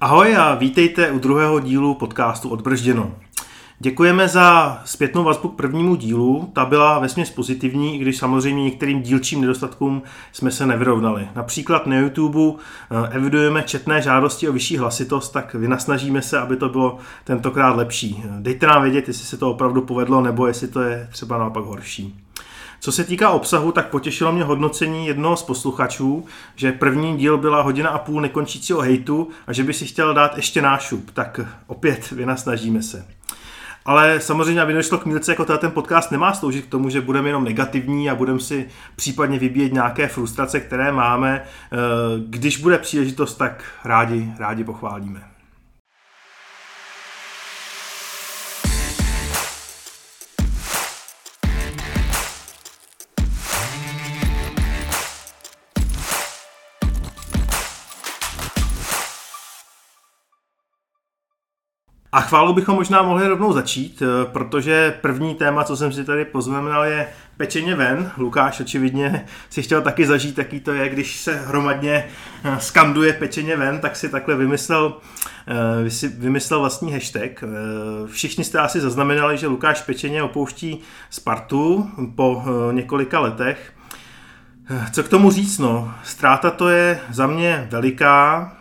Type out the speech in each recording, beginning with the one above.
Ahoj a vítejte u druhého dílu podcastu Odbržděno. Děkujeme za zpětnou vazbu k prvnímu dílu. Ta byla vesměs pozitivní, i když samozřejmě některým dílčím nedostatkům jsme se nevyrovnali. Například na YouTube eh, evidujeme četné žádosti o vyšší hlasitost, tak vynasnažíme se, aby to bylo tentokrát lepší. Dejte nám vědět, jestli se to opravdu povedlo, nebo jestli to je třeba naopak horší. Co se týká obsahu, tak potěšilo mě hodnocení jednoho z posluchačů, že první díl byla hodina a půl nekončícího hejtu a že by si chtěl dát ještě nášup, tak opět vynasnažíme se. Ale samozřejmě, aby nešlo k mílce, jako ten podcast nemá sloužit k tomu, že budeme jenom negativní a budeme si případně vybíjet nějaké frustrace, které máme. Eh, když bude příležitost, tak rádi, rádi pochválíme. A chválu bychom možná mohli rovnou začít, eh, protože první téma, co jsem si tady poznamenal, je pečeně ven. Lukáš očividně si chtěl taky zažít, jaký to je, když se hromadně eh, skanduje pečeně ven, tak si takhle vymyslel, eh, vymyslel vlastní hashtag. Všichni jste asi zaznamenali, že Lukáš pečeně opouští Spartu po několika letech. Co k tomu říct, no? Ztráta to je za mě veliká,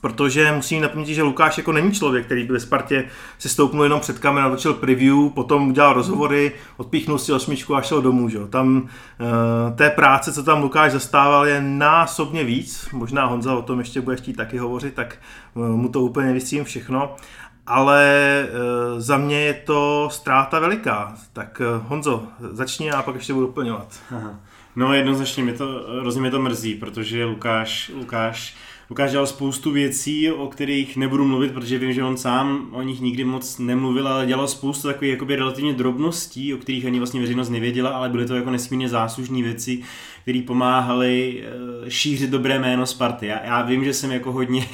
protože musím napomínat, že Lukáš jako není člověk, který by ve Spartě se stoupnul jenom před kamerou, natočil preview, potom udělal rozhovory, odpíchnul si osmičku a šel domů. Že? Tam uh, té práce, co tam Lukáš zastával, je násobně víc. Možná Honza o tom ještě bude chtít taky hovořit, tak uh, mu to úplně vysím všechno. Ale uh, za mě je to ztráta veliká. Tak Honzo, začni a pak ještě budu doplňovat. No jednoznačně, mě to, hrozně to mrzí, protože Lukáš, Lukáš Lukáš dělal spoustu věcí, o kterých nebudu mluvit, protože vím, že on sám o nich nikdy moc nemluvil, ale dělal spoustu takových jakoby relativně drobností, o kterých ani vlastně veřejnost nevěděla, ale byly to jako nesmírně záslužné věci, které pomáhaly eh, šířit dobré jméno Sparty. Já, já vím, že jsem jako hodně,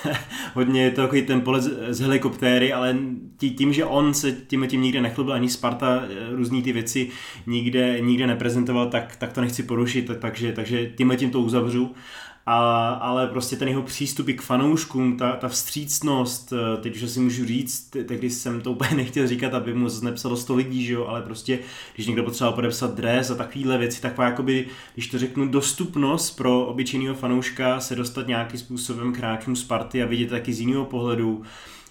hodně to takový ten polec z helikoptéry, ale tím, že on se tím tím nikde nechlubil, ani Sparta eh, různý ty věci nikde, nikde neprezentoval, tak, tak to nechci porušit, takže, takže tímhle tím to uzavřu. A, ale prostě ten jeho přístup k fanouškům, ta, ta vstřícnost, eh, teď už si můžu říct, tehdy jsem to úplně nechtěl říkat, aby mu nepsalo 100 lidí, že jo, ale prostě, když někdo potřeboval podepsat dres a takovéhle věci, taková jakoby, když to řeknu, dostupnost pro obyčejného fanouška se dostat nějakým způsobem k hráčům Sparty a vidět taky z jiného pohledu,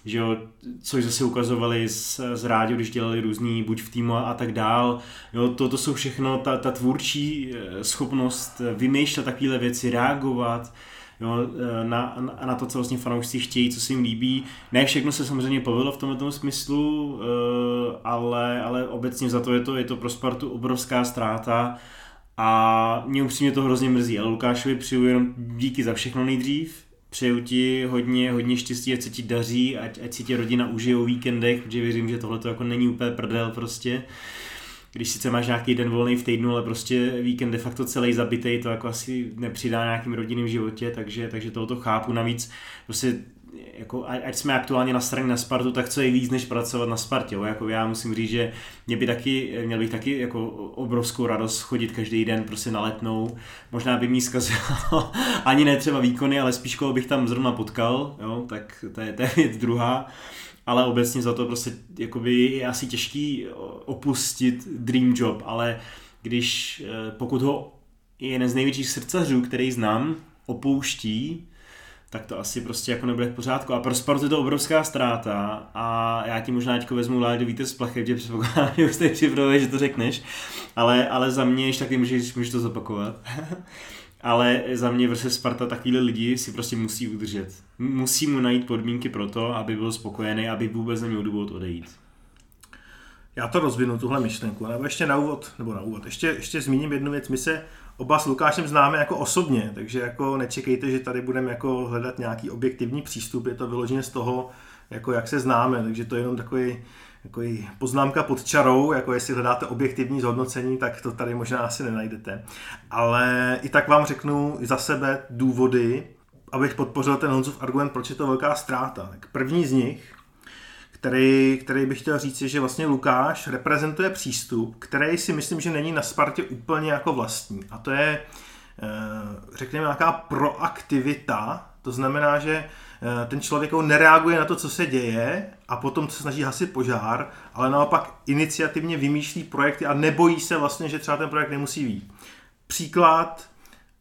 že jo, což zase ukazovali z, z rádio, když dělali různý buď v týmu a, tak dál. Jo, to, to jsou všechno ta, ta tvůrčí eh, schopnost vymýšlet takovéhle věci, reagovat, jo, eh, na, na to, co vlastně fanoušci chtějí, co se jim líbí. Ne všechno se samozřejmě povedlo v tomto smyslu, eh, ale, ale obecně za to je to, je to pro Spartu obrovská ztráta a mě upřímně to hrozně mrzí, ale Lukášovi přiju jenom díky za všechno nejdřív, Přeju ti hodně, hodně štěstí, ať se ti daří, ať, ať si tě rodina užije o víkendech, protože věřím, že tohle to jako není úplně prdel prostě. Když sice máš nějaký den volný v týdnu, ale prostě víkend de facto celý zabitý, to jako asi nepřidá nějakým rodinným životě, takže, takže tohoto chápu. Navíc prostě jako, ať jsme aktuálně na straně na Spartu, tak co je víc, než pracovat na Spartě. Jo? Jako já musím říct, že mě by taky, měl bych taky jako obrovskou radost chodit každý den prostě na letnou. Možná by mi zkazilo ani ne třeba výkony, ale spíš koho bych tam zrovna potkal, jo? tak to je, to je věc druhá. Ale obecně za to prostě jakoby je asi těžký opustit dream job, ale když eh, pokud ho je jeden z největších srdcařů, který znám, opouští, tak to asi prostě jako nebude v pořádku. A pro sport je to obrovská ztráta a já ti možná teďko vezmu Láďo vítr z plachet, že předpokládám, že už teď připravuje, že to řekneš, ale, ale za mě, ještě taky můžeš, můžeš to zopakovat. ale za mě vrse Sparta takovýhle lidi si prostě musí udržet. Musí mu najít podmínky pro to, aby byl spokojený, aby vůbec neměl důvod odejít. Já to rozvinu, tuhle myšlenku, nebo ještě na úvod, nebo na úvod, ještě, ještě zmíním jednu věc. My se oba s Lukášem známe jako osobně, takže jako nečekejte, že tady budeme jako hledat nějaký objektivní přístup, je to vyloženě z toho, jako jak se známe, takže to je jenom takový jako poznámka pod čarou, jako jestli hledáte objektivní zhodnocení, tak to tady možná asi nenajdete. Ale i tak vám řeknu za sebe důvody, abych podpořil ten Honzův argument, proč je to velká ztráta. Tak první z nich který, který bych chtěl říct, je, že vlastně Lukáš reprezentuje přístup, který si myslím, že není na Spartě úplně jako vlastní. A to je, eh, řekněme, nějaká proaktivita To znamená, že eh, ten člověk nereaguje na to, co se děje a potom se snaží hasit požár, ale naopak iniciativně vymýšlí projekty a nebojí se vlastně, že třeba ten projekt nemusí být. Příklad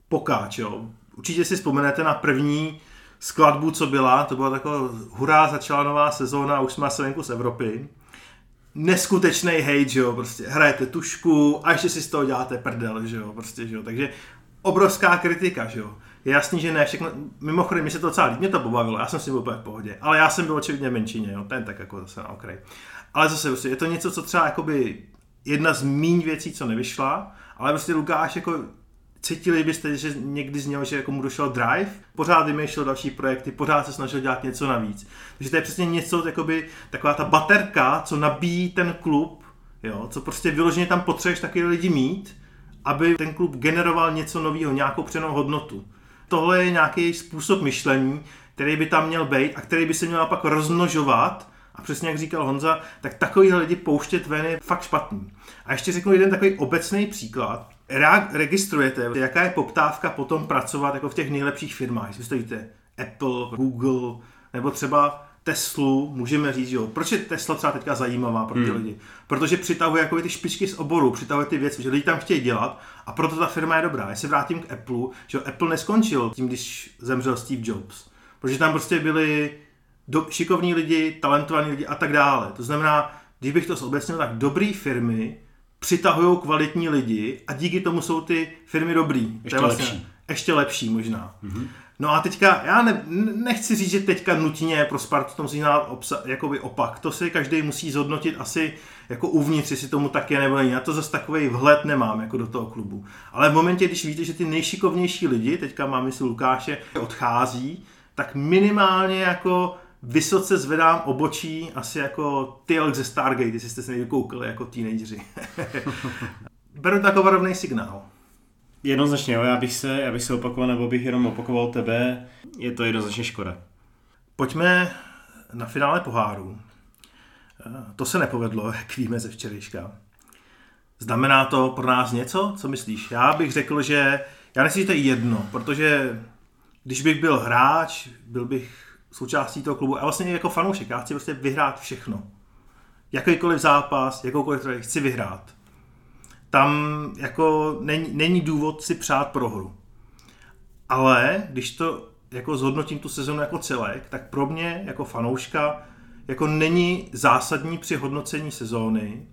Pokáč, jo. Určitě si vzpomenete na první skladbu, co byla, to byla taková hurá, začala nová sezóna, už jsme se venku z Evropy. Neskutečný hate, že jo, prostě hrajete tušku a ještě si z toho děláte prdel, že jo, prostě, že jo, takže obrovská kritika, že jo. Je jasný, že ne všechno, mimochodem, mě se to docela mě to pobavilo, já jsem si byl úplně v pohodě, ale já jsem byl očividně menšině, jo, ten tak jako zase na okraj. Ale zase prostě je to něco, co třeba jakoby jedna z míň věcí, co nevyšla, ale prostě Lukáš jako cítili byste, že někdy z něho, že jako mu došel drive, pořád vymýšlel další projekty, pořád se snažil dělat něco navíc. Takže to je přesně něco, jakoby, taková ta baterka, co nabíjí ten klub, jo, co prostě vyloženě tam potřebuješ taky lidi mít, aby ten klub generoval něco nového, nějakou přenou hodnotu. Tohle je nějaký způsob myšlení, který by tam měl být a který by se měl pak rozmnožovat a přesně jak říkal Honza, tak takovýhle lidi pouštět ven je fakt špatný. A ještě řeknu jeden takový obecný příklad registrujete, jaká je poptávka potom pracovat jako v těch nejlepších firmách. Jestli stojíte Apple, Google, nebo třeba Teslu, můžeme říct, jo. Proč je Tesla třeba teďka zajímavá pro ty hmm. lidi? Protože přitahuje jako ty špičky z oboru, přitahuje ty věci, že lidi tam chtějí dělat a proto ta firma je dobrá. Já se vrátím k Apple, že Apple neskončil tím, když zemřel Steve Jobs. Protože tam prostě byli do, šikovní lidi, talentovaní lidi a tak dále. To znamená, když bych to zobecnil, tak dobrý firmy přitahují kvalitní lidi a díky tomu jsou ty firmy dobrý. Ještě to je vlastně lepší. Ještě lepší možná. Mm-hmm. No a teďka, já ne, nechci říct, že teďka nutně pro Spartu to musí znát obsa, jakoby opak. To si každý musí zhodnotit asi jako uvnitř, jestli tomu tak je nebo není. Já to zase takový vhled nemám jako do toho klubu. Ale v momentě, když víte, že ty nejšikovnější lidi, teďka mám mysli Lukáše, odchází, tak minimálně jako vysoce zvedám obočí, asi jako Teal'c ze Stargate, jestli jste se někdy koukali jako teenageři. Beru to jako varovný signál. Jednoznačně, jo, já bych se, já bych se opakoval, nebo bych jenom opakoval tebe, je to jednoznačně škoda. Pojďme na finále poháru. To se nepovedlo, jak víme ze včerejška. Znamená to pro nás něco? Co myslíš? Já bych řekl, že já nechci, že to je jedno, protože když bych byl hráč, byl bych součástí toho klubu a vlastně jako fanoušek, já chci prostě vyhrát všechno. Jakýkoliv zápas, jakoukoliv troj, chci vyhrát. Tam jako není, není důvod si přát prohru. Ale když to jako zhodnotím tu sezonu jako celek, tak pro mě jako fanouška jako není zásadní při hodnocení sezóny,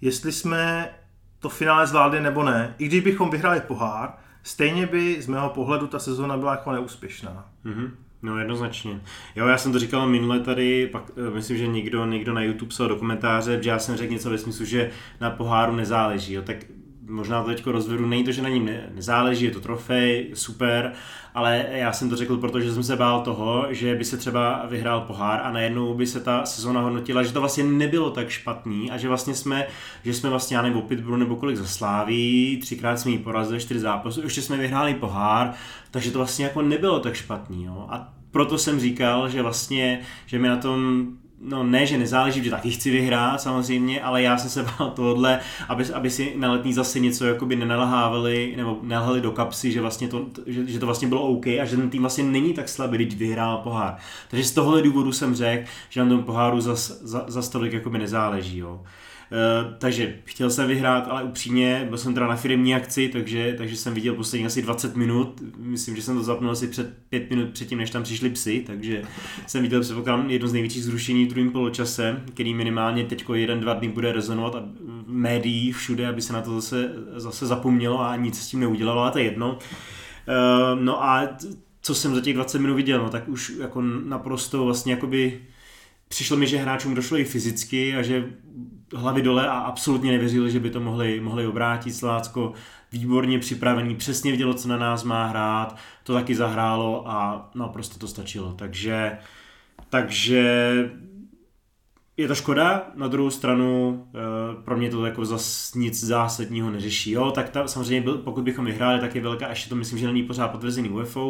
jestli jsme to finále zvládli nebo ne. I když bychom vyhráli pohár, stejně by z mého pohledu ta sezóna byla jako neúspěšná. Mm-hmm. No jednoznačně. Jo, já jsem to říkal minule tady, pak eh, myslím, že někdo, někdo na YouTube psal do komentáře, že já jsem řekl něco ve smyslu, že na poháru nezáleží. Jo, tak možná to teďko rozvedu, není to, že na ním nezáleží, je to trofej, super, ale já jsem to řekl, protože jsem se bál toho, že by se třeba vyhrál pohár a najednou by se ta sezona hodnotila, že to vlastně nebylo tak špatný a že vlastně jsme, že jsme vlastně, já nevím, o nebo kolik zasláví, třikrát jsme ji porazili, čtyři zápasy, ještě jsme vyhráli pohár, takže to vlastně jako nebylo tak špatný, jo. A proto jsem říkal, že vlastně, že mi na tom no ne, že nezáleží, že taky chci vyhrát samozřejmě, ale já jsem se bál tohle, aby, aby si na letní zase něco jakoby nenalhávali nebo nelhali do kapsy, že, vlastně to, že, že, to vlastně bylo OK a že ten tým vlastně není tak slabý, když vyhrál pohár. Takže z tohohle důvodu jsem řekl, že na tom poháru zas, za, za tolik jakoby nezáleží. Jo. Uh, takže chtěl jsem vyhrát, ale upřímně byl jsem teda na firmní akci, takže, takže jsem viděl poslední asi 20 minut. Myslím, že jsem to zapnul asi před 5 minut předtím, než tam přišli psy, takže jsem viděl předpokládám jedno z největších zrušení v druhém poločase, který minimálně teď jeden, dva dny bude rezonovat a médií všude, aby se na to zase, zase zapomnělo a nic s tím neudělalo, a to je jedno. Uh, no a co jsem za těch 20 minut viděl, no tak už jako naprosto vlastně jakoby přišlo mi, že hráčům došlo i fyzicky a že hlavy dole a absolutně nevěřili, že by to mohli, mohli obrátit. Slácko výborně připravený, přesně vědělo, co na nás má hrát, to taky zahrálo a no prostě to stačilo. Takže, takže je to škoda, na druhou stranu eh, pro mě to jako zas nic zásadního neřeší. Jo, tak ta, samozřejmě byl, pokud bychom vyhráli, tak je velká, ještě to myslím, že není pořád potvrzený UEFA,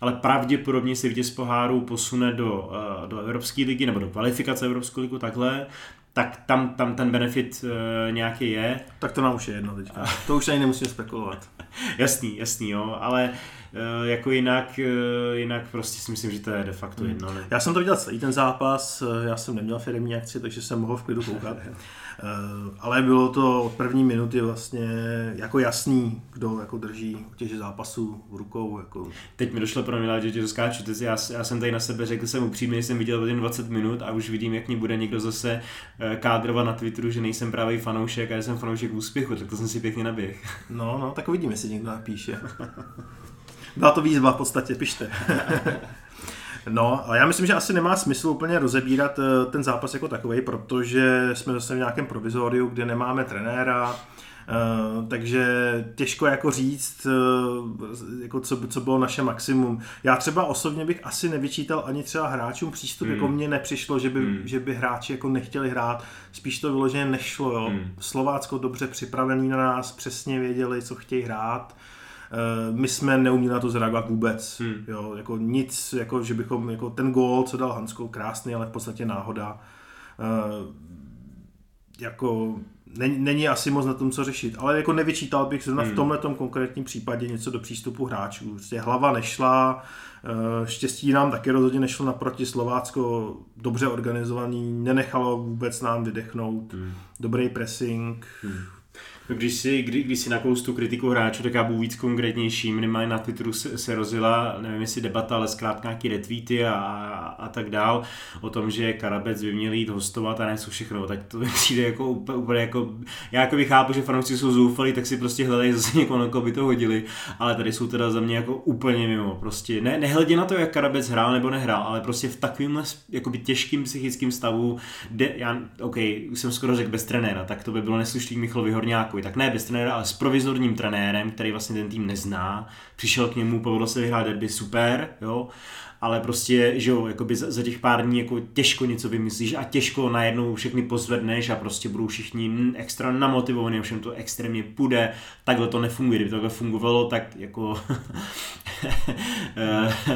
ale pravděpodobně si vítěz poháru posune do, eh, do Evropské ligy nebo do kvalifikace Evropské ligu takhle tak tam, tam ten benefit uh, nějaký je. Tak to nám už je jedno teďka. To už ani nemusíme spekulovat. jasný, jasný, jo, ale jako jinak, uh, jinak prostě si myslím, že to je de facto hmm. jedno. Ne? Já jsem to viděl celý ten zápas, já jsem neměl firmní akci, takže jsem mohl v klidu koukat. Eh, ale bylo to od první minuty vlastně jako jasný, kdo jako drží těch zápasů v rukou. Jako. Teď mi došlo pro mě, že tě skáču. Já, já, jsem tady na sebe řekl, jsem upřímně, jsem viděl jen 20 minut a už vidím, jak mě bude někdo zase eh, kádrovat na Twitteru, že nejsem právě fanoušek a jsem fanoušek úspěchu, tak to jsem si pěkně naběh. No, no, tak uvidíme, jestli někdo napíše. Byla to výzva v podstatě, pište. No, ale já myslím, že asi nemá smysl úplně rozebírat eh, ten zápas jako takový, protože jsme zase v nějakém provizoriu, kde nemáme trenéra, Uh, takže těžko jako říct, uh, jako co, co bylo naše maximum. Já třeba osobně bych asi nevyčítal ani třeba hráčům přístup, jako hmm. jako mně nepřišlo, že by, hmm. že by hráči jako nechtěli hrát, spíš to vyloženě nešlo. Jo. Hmm. Slovácko dobře připravený na nás, přesně věděli, co chtějí hrát. Eh, my jsme neuměli na to zareagovat vůbec. Hmm. Jo, jako nic, jako že bychom, jako ten gól, co dal Hansko, krásný, ale v podstatě náhoda. Uh, jako není, není asi moc na tom, co řešit, ale jako nevyčítal bych zrovna hmm. v tomhle konkrétním případě něco do přístupu hráčů. Prostě hlava nešla, eh, štěstí nám taky rozhodně nešlo naproti Slovácko, dobře organizovaný, nenechalo vůbec nám vydechnout, hmm. dobrý pressing, hmm když si, kdy, když si nakous tu kritiku hráčů, tak já budu víc konkrétnější. Minimálně na Twitteru se, se rozjela, nevím jestli debata, ale zkrátka nějaký retweety a, a, a tak dál o tom, že Karabec by měl jít hostovat a něco všechno. Tak to přijde jako úplně, úplně jako, já jako chápu, že fanoušci jsou zoufalí, tak si prostě hledají zase někoho, na by to hodili, ale tady jsou teda za mě jako úplně mimo. Prostě ne, nehledě na to, jak Karabec hrál nebo nehrál, ale prostě v takovémhle jakoby těžkým psychickým stavu, kde já, OK, už jsem skoro řekl bez trenéra, tak to by bylo neslušný Michalovi Horňáku takový, tak ne bez trenéra, ale s provizorním trenérem, který vlastně ten tým nezná, přišel k němu, povedlo se vyhrát derby, super, jo, ale prostě, že jo, jakoby za, za těch pár dní jako těžko něco vymyslíš a těžko najednou všechny pozvedneš a prostě budou všichni extra namotivovaní, všem to extrémně půjde, takhle to nefunguje, kdyby takhle fungovalo, tak jako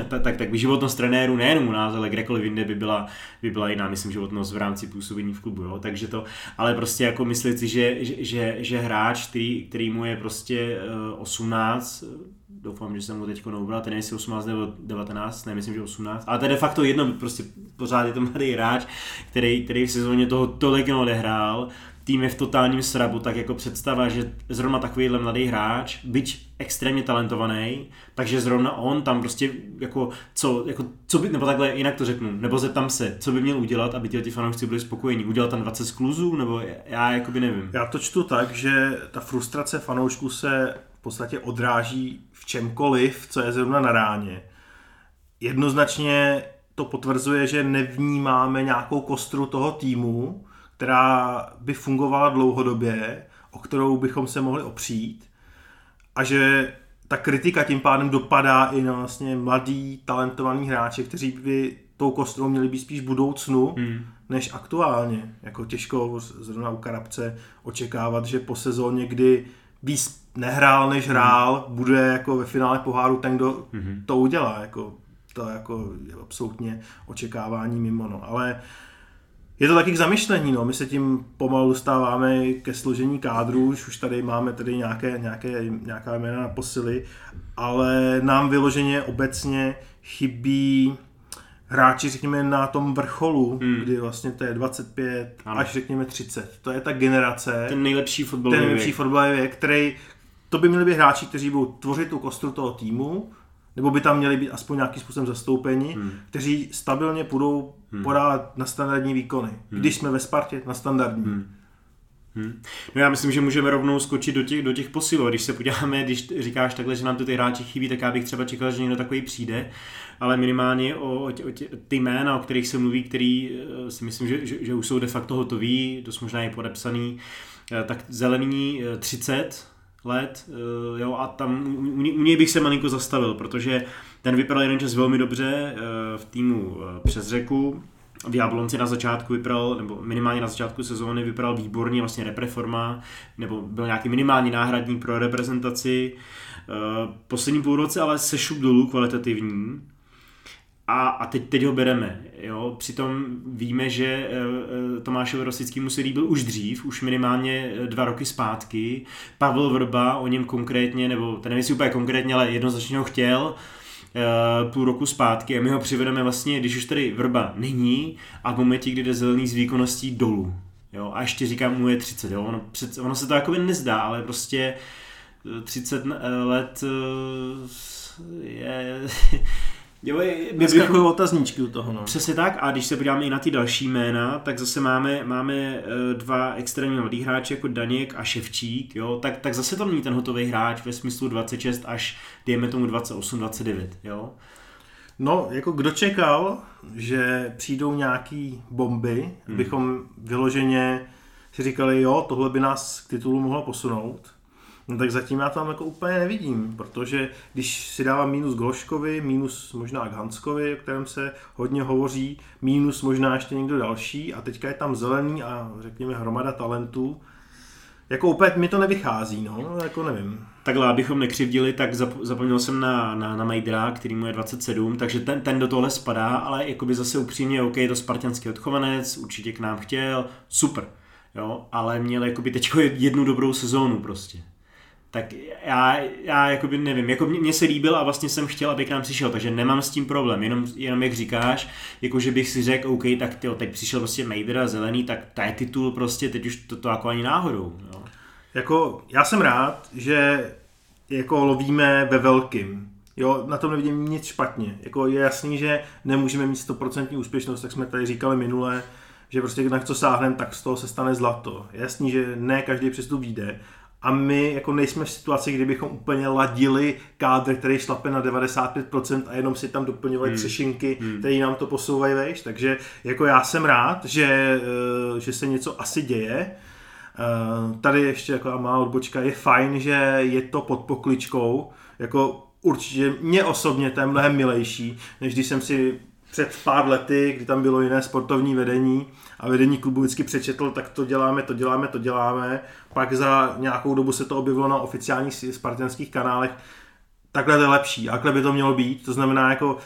tak, tak, tak by životnost trenérů nejenom u nás, ale kdekoliv jinde by byla, by byla jiná, myslím, životnost v rámci působení v klubu, jo? takže to, ale prostě jako myslet si, že, že, že, že hráč, který, který mu je prostě 18, eh, doufám, že jsem mu teď neubral, ten jestli 18 nebo 19, ne, myslím, že 18, ale to je de facto jedno, prostě pořád je to mladý hráč, který, který v sezóně toho tolik odehrál, tým je v totálním srabu, tak jako představa, že zrovna takovýhle mladý hráč, byť extrémně talentovaný, takže zrovna on tam prostě jako co, jako co by, nebo takhle jinak to řeknu, nebo zeptám se, co by měl udělat, aby ti fanoušci byli spokojení, udělat tam 20 skluzů, nebo já jakoby nevím. Já to čtu tak, že ta frustrace fanoušků se v podstatě odráží v čemkoliv, co je zrovna na ráně. Jednoznačně to potvrzuje, že nevnímáme nějakou kostru toho týmu, která by fungovala dlouhodobě, o kterou bychom se mohli opřít a že ta kritika tím pádem dopadá i na vlastně mladý, talentovaný hráče, kteří by tou kostrou měli být spíš budoucnu, hmm. než aktuálně. Jako těžko zrovna u Karabce očekávat, že po sezóně, kdy víc nehrál, než hrál, hmm. bude jako ve finále poháru ten, kdo hmm. to udělá. Jako, to jako je absolutně očekávání mimo. No. Ale je to taky k zamyšlení, no. my se tím pomalu dostáváme ke složení kádru, už, už tady máme tady nějaké, nějaké, nějaká jména na posily, ale nám vyloženě obecně chybí hráči, řekněme, na tom vrcholu, hmm. kdy vlastně to je 25 ano. až řekněme 30. To je ta generace. Ten nejlepší fotbalový Ten nejlepší fotbalový věk, který, to by měli být hráči, kteří budou tvořit tu kostru toho týmu, nebo by tam měli být aspoň nějakým způsobem zastoupeni, hmm. kteří stabilně budou hmm. podávat na standardní výkony. Hmm. Když jsme ve Spartě, na standardní. Hmm. Hmm. No já myslím, že můžeme rovnou skočit do těch, do těch posilů. Když se podíváme, když říkáš takhle, že nám to ty hráči chybí, tak já bych třeba čekal, že někdo takový přijde, ale minimálně o, o, tě, o tě, ty jména, o kterých se mluví, který eh, si myslím, že, že, že už jsou de facto hotový, dost možná je podepsaný, eh, tak zelený 30, let, uh, jo, a tam u, u něj bych se malinko zastavil, protože ten vypadal jeden čas velmi dobře uh, v týmu uh, přes řeku, v Jablonci na začátku vypadal, nebo minimálně na začátku sezóny vypadal výborně, vlastně repreforma, nebo byl nějaký minimální náhradník pro reprezentaci. Poslední půl roce ale se šup dolů kvalitativní. A, a teď, teď ho bereme. Jo? Přitom víme, že uh, Tomášovi Rosickému se líbil už dřív, už minimálně dva roky zpátky. Pavel Vrba o něm konkrétně, nebo ten nevím, jestli úplně konkrétně, ale jednoznačně ho chtěl půl roku zpátky a my ho přivedeme vlastně, když už tady Vrba není a v momentě, kdy jde zelený z výkonností dolů. Jo? A ještě říkám, mu je 30, jo? Ono, před, ono se to jako nezdá, ale prostě 30 let je Jo, bychom, otazníčky u toho. No. Přesně tak a když se podíváme i na ty další jména, tak zase máme, máme eh, dva extrémně mladý hráči jako Daněk a Ševčík, jo, tak, tak zase to není ten hotový hráč ve smyslu 26 až dejme tomu 28-29, jo. No, jako kdo čekal, že přijdou nějaký bomby, hmm. bychom vyloženě si říkali, jo, tohle by nás k titulu mohlo posunout, No tak zatím já tam jako úplně nevidím, protože když si dávám mínus Gloškovi, mínus možná k Hanskovi, o kterém se hodně hovoří, mínus možná ještě někdo další a teďka je tam zelený a řekněme hromada talentů, jako úplně mi to nevychází, no, jako nevím. Takhle, abychom nekřivdili, tak zapomněl jsem na, na, na Majdra, který mu je 27, takže ten, ten do tohle spadá, ale jakoby zase upřímně, OK, to spartianský odchovanec, určitě k nám chtěl, super, jo, ale měl jakoby teďko jednu dobrou sezónu prostě tak já, já jakoby nevím, jako mě, se líbil a vlastně jsem chtěl, aby k nám přišel, takže nemám s tím problém, jenom, jenom jak říkáš, jako že bych si řekl, OK, tak tyjo, teď přišel prostě Majder a zelený, tak to je titul prostě, teď už to, to jako ani náhodou. Jo. Jako, já jsem rád, že jako lovíme ve velkým. Jo, na tom nevidím nic špatně. Jako je jasný, že nemůžeme mít 100% úspěšnost, tak jsme tady říkali minule, že prostě na co sáhneme, tak z toho se stane zlato. Je jasný, že ne každý přestup vyjde, a my jako nejsme v situaci, kdybychom úplně ladili kádr, který šlape na 95% a jenom si tam doplňovali hmm. třešinky, hmm. které nám to posouvají vejš. Takže jako já jsem rád, že, eh, že se něco asi děje. Eh, tady ještě jako má odbočka, je fajn, že je to pod pokličkou, jako určitě mě osobně to je mnohem milejší, než když jsem si před pár lety, kdy tam bylo jiné sportovní vedení a vedení klubu vždycky přečetl, tak to děláme, to děláme, to děláme. Pak za nějakou dobu se to objevilo na oficiálních spartanských kanálech. Takhle to je lepší, takhle by to mělo být. To znamená, jako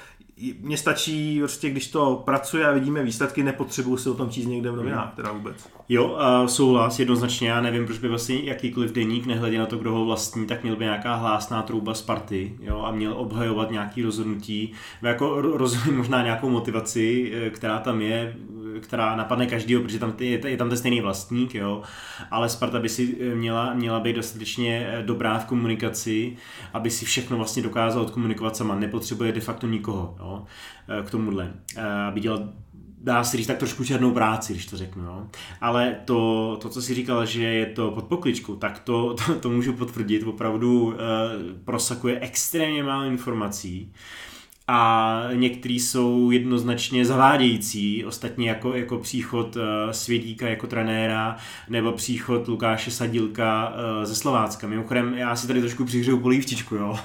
mně stačí, prostě, když to pracuje a vidíme výsledky, nepotřebuju si o tom číst někde v novinách, teda vůbec. Jo, a souhlas, jednoznačně, já nevím, proč by vlastně jakýkoliv deník, nehledě na to, kdo ho vlastní, tak měl by nějaká hlásná trouba z party, jo, a měl obhajovat nějaký rozhodnutí, jako rozumím možná nějakou motivaci, eh, která tam je, která napadne každýho, protože tam je, je tam ten stejný vlastník, jo, ale Sparta by si eh, měla, měla být dostatečně eh, dobrá v komunikaci, aby si všechno vlastně dokázala odkomunikovat sama, nepotřebuje de facto nikoho, jo, k tomuhle, aby dělal dá se říct tak trošku černou práci, když to řeknu. Jo. Ale to, to, co si říkal, že je to pod pokličkou, tak to, to, to můžu potvrdit. Opravdu e, prosakuje extrémně málo informací a některý jsou jednoznačně zavádějící, ostatně jako, jako příchod uh, Svědíka jako trenéra nebo příchod Lukáše Sadilka uh, ze Slovácka. Mimochodem, já si tady trošku přihřeju polívčičku, jo.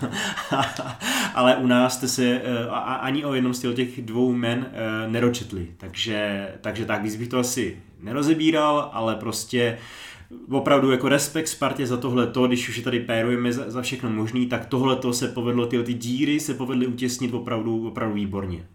ale u nás jste se uh, ani o jednom z těch dvou men neročetli, takže, takže tak víc bych to asi nerozebíral, ale prostě uh, opravdu jako respekt Spartě za tohle to, když už je tady pérujeme za, za všechno možný, tak tohle to se povedlo, ty, ty díry se povedly utěsnit opravdu, opravdu výborně.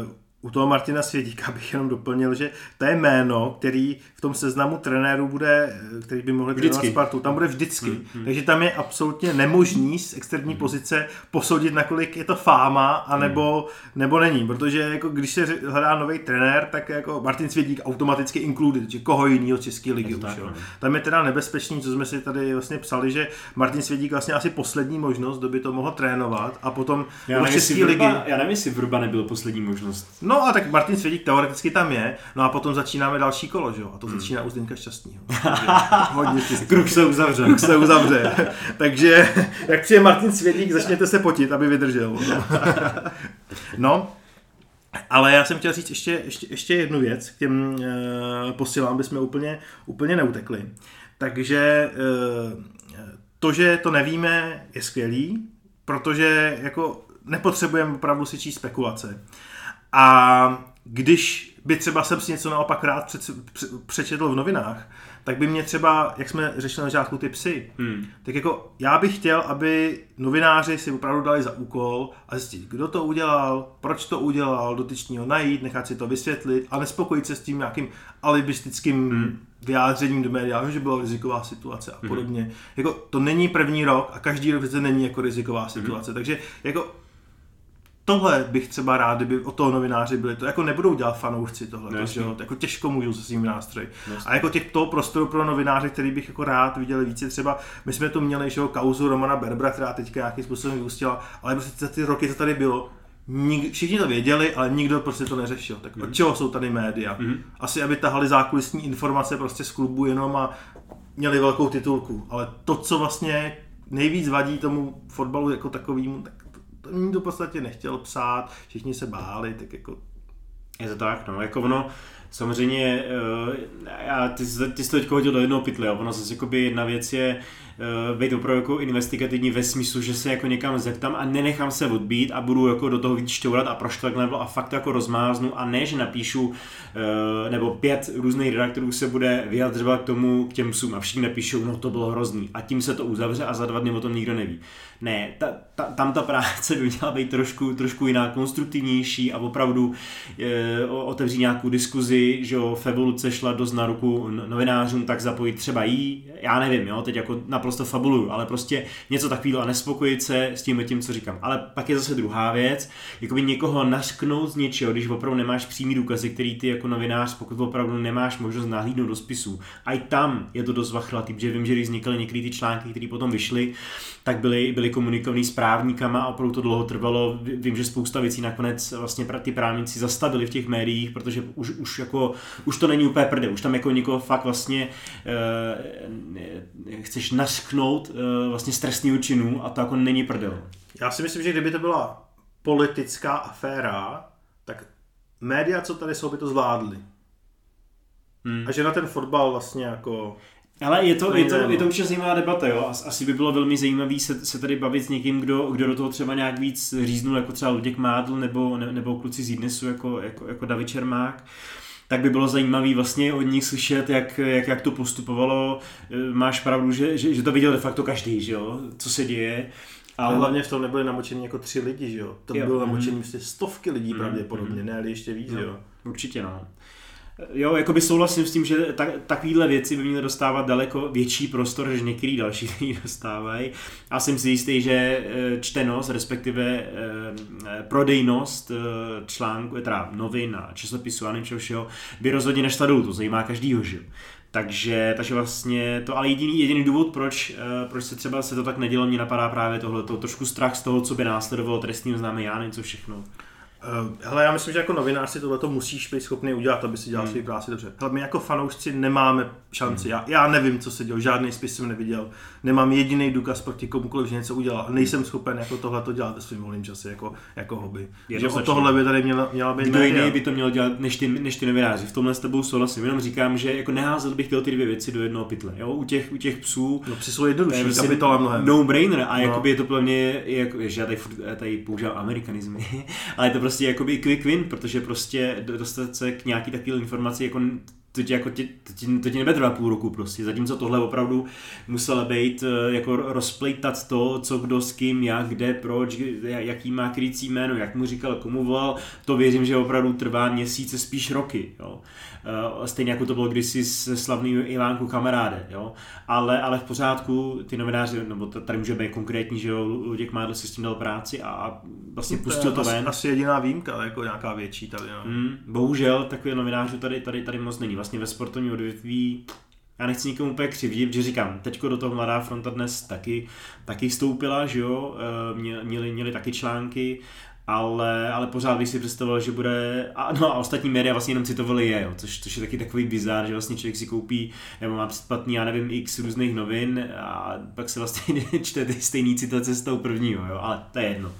Uh u toho Martina Svědíka bych jenom doplnil, že to je jméno, který v tom seznamu trenérů bude, který by mohli trénovat Spartu, tam bude vždycky. Hmm, hmm. Takže tam je absolutně nemožný z externí hmm. pozice posoudit, nakolik je to fáma, anebo, hmm. nebo není. Protože jako když se hledá nový trenér, tak jako Martin Svědík automaticky included, že koho jiného České ligy už. Tak, jo. No. Tam je teda nebezpečný, co jsme si tady vlastně psali, že Martin Svědík vlastně asi poslední možnost, kdo by to mohl trénovat a potom já nevím, České ligy. Já nevím, jestli Vrba nebyl poslední možnost. No No a tak Martin Svědík teoreticky tam je, no a potom začínáme další kolo, že jo? A to hmm. začíná u Zdeňka Šťastného. Hodně Kruh se uzavře. Kruh se uzavře. Takže jak přijde Martin Svědík, začněte se potit, aby vydržel. no, ale já jsem chtěl říct ještě, ještě, ještě jednu věc k těm e, posilám, aby jsme úplně, úplně neutekli. Takže e, to, že to nevíme, je skvělý, protože jako nepotřebujeme opravdu si číst spekulace. A když by třeba jsem si něco naopak rád před, přečetl v novinách, tak by mě třeba, jak jsme řešili na začátku ty psy, hmm. tak jako já bych chtěl, aby novináři si opravdu dali za úkol a zjistit, kdo to udělal, proč to udělal, dotyčního najít, nechat si to vysvětlit a nespokojit se s tím nějakým alibistickým hmm. vyjádřením do média, že byla riziková situace a hmm. podobně. Hmm. Jako to není první rok a každý rok to není jako riziková hmm. situace, hmm. takže jako tohle bych třeba rád, kdyby o toho novináři byli. To jako nebudou dělat fanoušci tohle, no, že jo? jako těžko můžou se svým nástroji. No, a jako těch toho prostoru pro novináře, který bych jako rád viděl více, třeba my jsme tu měli, že jo, kauzu Romana Berbra, která teďka nějakým způsobem vyústila, ale prostě za ty roky, co tady bylo, nik, všichni to věděli, ale nikdo prostě to neřešil. Tak mm. od čeho jsou tady média? Mm. Asi, aby tahali zákulisní informace prostě z klubu jenom a měli velkou titulku. Ale to, co vlastně nejvíc vadí tomu fotbalu jako takovýmu, tak nikdo v podstatě nechtěl psát, všichni se báli, tak jako... Je to tak, no, jako ono, samozřejmě, uh, já, ty, ty jsi to teď hodil do jednoho pytle, ono zase jakoby jedna věc je, uh, být opravdu jako investigativní ve smyslu, že se jako někam zeptám a nenechám se odbít a budu jako do toho víc šťourat a proštvek level a fakt jako rozmáznu a ne, že napíšu uh, nebo pět různých redaktorů se bude vyjadřovat k tomu, k těm psům a všichni napíšou, no to bylo hrozný a tím se to uzavře a za dva dny o tom nikdo neví. Ne, ta, ta, tam ta práce by měla být trošku, trošku jiná, konstruktivnější a opravdu e, otevřít nějakou diskuzi, že jo, v evoluce šla dost na ruku novinářům, tak zapojit třeba jí, já nevím, jo, teď jako naprosto fabuluju, ale prostě něco takového a nespokojit se s tím, tím, co říkám. Ale pak je zase druhá věc, jakoby někoho nasknout z něčeho, když opravdu nemáš přímý důkazy, který ty jako novinář, pokud opravdu nemáš možnost nahlídnout do spisu. A i tam je to dost vachlatý, protože vím, že když vznikaly některé ty články, které potom vyšly, tak byly, byly komunikovaný s právníkama a opravdu to dlouho trvalo. Vím, že spousta věcí nakonec vlastně ty právníci zastavili v těch médiích, protože už, už, jako, už to není úplně prde, už tam jako někoho fakt vlastně e, chceš nasknout e, vlastně z trestního činu a to jako není prdel. Já si myslím, že kdyby to byla politická aféra, tak média, co tady jsou, by to zvládly. Hmm. A že na ten fotbal vlastně jako ale je to, je to, je to určitě zajímavá debata, jo. Asi by bylo velmi zajímavé se, se tady bavit s někým, kdo, kdo do toho třeba nějak víc říznul, jako třeba Luděk Mádl nebo, ne, nebo kluci z Idnesu, jako, jako, jako David Čermák tak by bylo zajímavé vlastně od nich slyšet, jak, jak, jak to postupovalo. Máš pravdu, že, že, že to viděl de facto každý, že jo, co se děje. Ale hlavně v tom nebyly namočení jako tři lidi, že jo? To bylo namočení mm. stovky lidí mm. pravděpodobně, mm. ne ale ještě víc, jo. jo. Určitě no. Jo, jako by souhlasím s tím, že tak, takovéhle věci by měly dostávat daleko větší prostor, než některý další lidi dostávají. A jsem si jistý, že eh, čtenost, respektive eh, eh, prodejnost článku, teda novin a časopisu a něčeho všeho, by rozhodně nešla dolů, to zajímá každýho, že takže, takže vlastně to, ale jediný, jediný důvod, proč, proč se třeba se to tak nedělo, mě napadá právě tohle, to trošku strach z toho, co by následovalo trestní oznámení, já nevím, co všechno. Uh, hele, já myslím, že jako novinář si tohle musíš být schopný udělat, aby si dělal hmm. svůj práci dobře. Hele, my jako fanoušci nemáme šanci. Hmm. Já, já nevím, co se dělo, žádný spis jsem neviděl. Nemám jediný důkaz proti komukoliv, že něco udělal. Nejsem schopen jako tohle to dělat ve svém volném čase jako, jako hobby. Že o tohle by tady měla, měla být Kdo jiný by to měl dělat než ty, než ty novináři. V tomhle s tebou souhlasím. Jenom říkám, že jako neházel bych tyhle ty dvě věci do jednoho pytle. Jo? U, těch, u těch psů. No psy jsou jednodušší, prostě kapitola mnohem. No brainer a no. je to pro mě, jako, že já tady, tady používám amerikanizmy, ale je to prostě jakoby quick win, protože prostě dostat se k nějaký takové informaci jako to ti, jako to, ti, to ti nebude trvat půl roku prostě, zatímco tohle opravdu muselo být eh, jako rozplejtat to, co kdo s kým, jak, kde, proč, jaký má krycí jméno, jak mu říkal, komu volal, to věřím, že opravdu trvá měsíce, spíš roky, jo. Eh, stejně jako to bylo kdysi s slavný Ivánku kamaráde, jo. Ale, ale v pořádku ty novináři, nebo tady může být konkrétní, že jo, Luděk Mádl si s tím dal práci a vlastně pustil to, to ven. Asi jediná výjimka, jako nějaká větší tady, no. Mm, bohužel takový novinářů tady, tady, tady moc není. Vlastně ve sportovním odvětví já nechci nikomu úplně křivdit, že říkám, teďko do toho Mladá fronta dnes taky, taky vstoupila, že jo, eh, měli, měli taky články, ale, ale pořád bych si představoval, že bude, a, no a ostatní média vlastně jenom citovali je, jo, což, což je taky takový bizár, že vlastně člověk si koupí, nebo má předplatný, já nevím, x různých novin a pak se vlastně čte ty stejný citace z toho prvního, jo, ale to je jedno.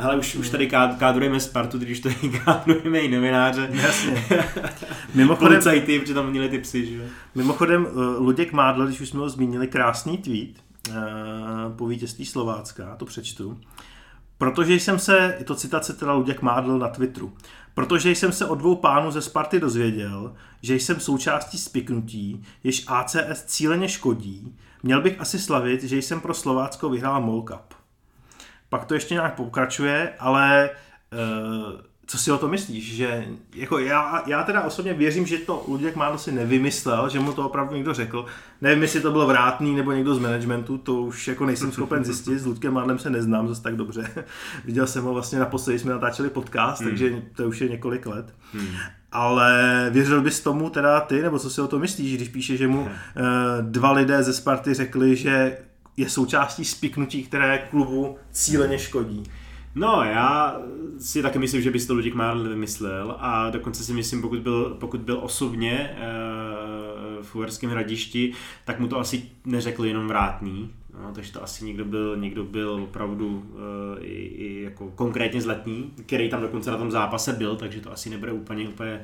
Ale už, už tady kádrujeme Spartu, když tady kádrujeme i novináře. Jasně. Mimochodem, Policajty, protože tam měli ty psy, že? Mimochodem, uh, Luděk Mádl, když už jsme ho zmínili, krásný tweet uh, po vítězství Slovácka, to přečtu. Protože jsem se, je to citace teda Luděk Mádl na Twitteru, protože jsem se od dvou pánů ze Sparty dozvěděl, že jsem součástí spiknutí, jež ACS cíleně škodí, měl bych asi slavit, že jsem pro Slovácko vyhrál MOL Cup. Pak to ještě nějak pokračuje, ale uh, co si o to myslíš? Že, jako já, já teda osobně věřím, že to Luděk Mádl si nevymyslel, že mu to opravdu někdo řekl. Nevím, jestli to byl vrátný nebo někdo z managementu, to už jako nejsem schopen zjistit. S Luďkem Mádlem se neznám zase tak dobře. Viděl jsem ho vlastně naposledy, jsme natáčeli podcast, hmm. takže to už je několik let. Hmm. Ale věřil bys tomu teda ty, nebo co si o to myslíš, když píše, že mu uh, dva lidé ze Sparty řekli, že je součástí spiknutí, které klubu cíleně škodí? No, já si taky myslím, že bys to Luděk Márl vymyslel a dokonce si myslím, pokud byl, pokud byl osobně uh, v Uherském hradišti, tak mu to asi neřekl jenom vrátný, no, takže to asi někdo byl, někdo byl opravdu uh, i, i jako konkrétně zletní, který tam dokonce na tom zápase byl, takže to asi nebude úplně úplně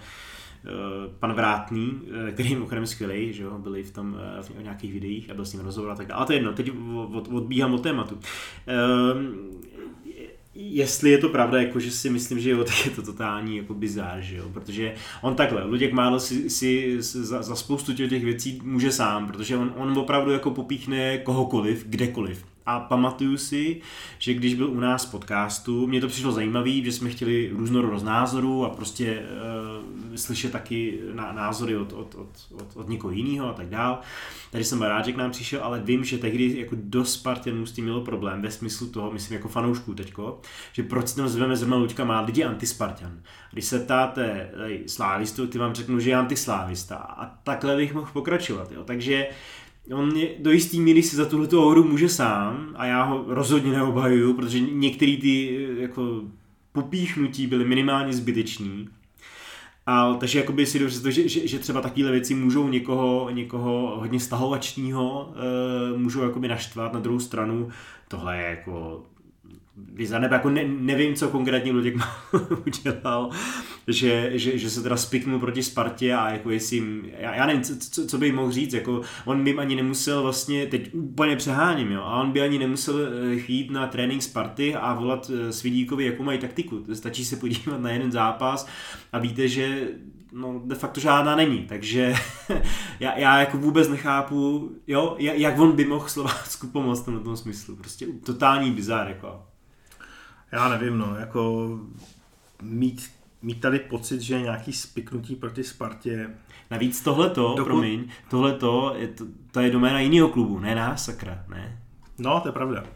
pan Vrátný, uh, který je mimochodem skvělý, že jo, byli v tom uh, v nějakých videích a byl s ním rozhovor a tak dále. Ale to je jedno, teď od, odbíhám od tématu. Ehm, jestli je to pravda, jako že si myslím, že jo, tak je to totální jako bizár, že jo, protože on takhle, Luděk Mádl si, si za, za spoustu těch věcí může sám, protože on, on opravdu jako popíchne kohokoliv, kdekoliv. A pamatuju si, že když byl u nás podcastu, mě to přišlo zajímavé, že jsme chtěli různorodost názorů a prostě uh, slyšet taky názory od, od, od, od, od někoho jiného a tak dál. Tady jsem rád, že k nám přišel, ale vím, že tehdy jako do Spartanů s tím mělo problém ve smyslu toho, myslím jako fanoušků teďko, že proč tam zveme zrovna Luďka má lidi antispartan. Když se ptáte slávistu, ty vám řeknu, že je antislávista a takhle bych mohl pokračovat. Jo. Takže on je, do jistý míry si za tuhle hru může sám a já ho rozhodně neobhajuju, protože některé ty jako popíchnutí byly minimálně zbytečný. A, takže jakoby si dobře to, že, že, že, třeba takové věci můžou někoho, někoho hodně stahovačního, uh, můžou jakoby naštvat na druhou stranu. Tohle je jako Viza, nebo jako ne, nevím, co konkrétně Luděk udělal, že, že, že, se teda spiknul proti Spartě a jako jestli jim, já, já nevím, co, co by mohl říct, jako on by ani nemusel vlastně, teď úplně přeháním, jo, a on by ani nemusel eh, jít na trénink Sparty a volat eh, Svidíkovi, jakou mají taktiku. Stačí se podívat na jeden zápas a víte, že no de facto žádná není, takže já, já jako vůbec nechápu, jo, jak on by mohl Slovácku pomoct v tom smyslu, prostě totální bizár, jako. Já nevím, no, jako mít, mít tady pocit, že nějaký spiknutí proti Spartě. Navíc tohleto, dokud... promiň, tohleto, je to, to je doména jiného klubu, ne nás, sakra, ne? No, to je pravda.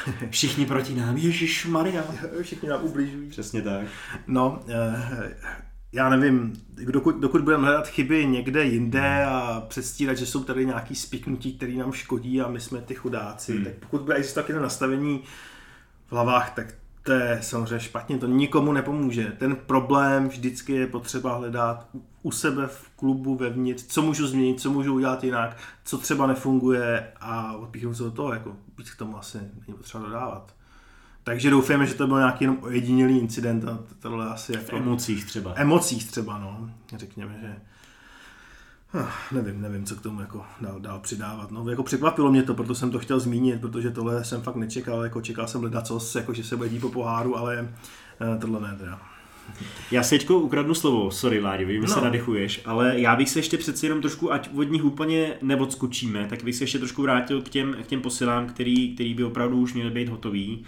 Všichni proti nám, Ježíš Maria. Všichni nám ubližují. Přesně tak. No, eh, já nevím, dokud, dokud budeme hledat chyby někde jinde a předstírat, že jsou tady nějaký spiknutí, které nám škodí a my jsme ty chudáci, hmm. tak pokud bude existovat takové nastavení v hlavách, tak to je samozřejmě špatně, to nikomu nepomůže. Ten problém vždycky je potřeba hledat u sebe v klubu, vevnitř, co můžu změnit, co můžu udělat jinak, co třeba nefunguje a odpíchnout se do toho, jako víc k tomu asi není potřeba dodávat. Takže doufáme, že to byl nějaký jenom ojedinělý incident a tohle asi jako... V emocích třeba. Emocích třeba, no. Řekněme, že Ah, nevím, nevím, co k tomu jako dál, dál přidávat. No, jako překvapilo mě to, proto jsem to chtěl zmínit, protože tohle jsem fakt nečekal, jako čekal jsem hledat co, jako že se bude po poháru, ale uh, tohle ne teda. Já se teďko ukradnu slovo, sorry Ládi, vím, že no. se nadechuješ, ale já bych se ještě přeci jenom trošku, ať od nich úplně neodskočíme, tak bych se ještě trošku vrátil k těm, k těm posilám, který, který by opravdu už měly být hotový. Uh,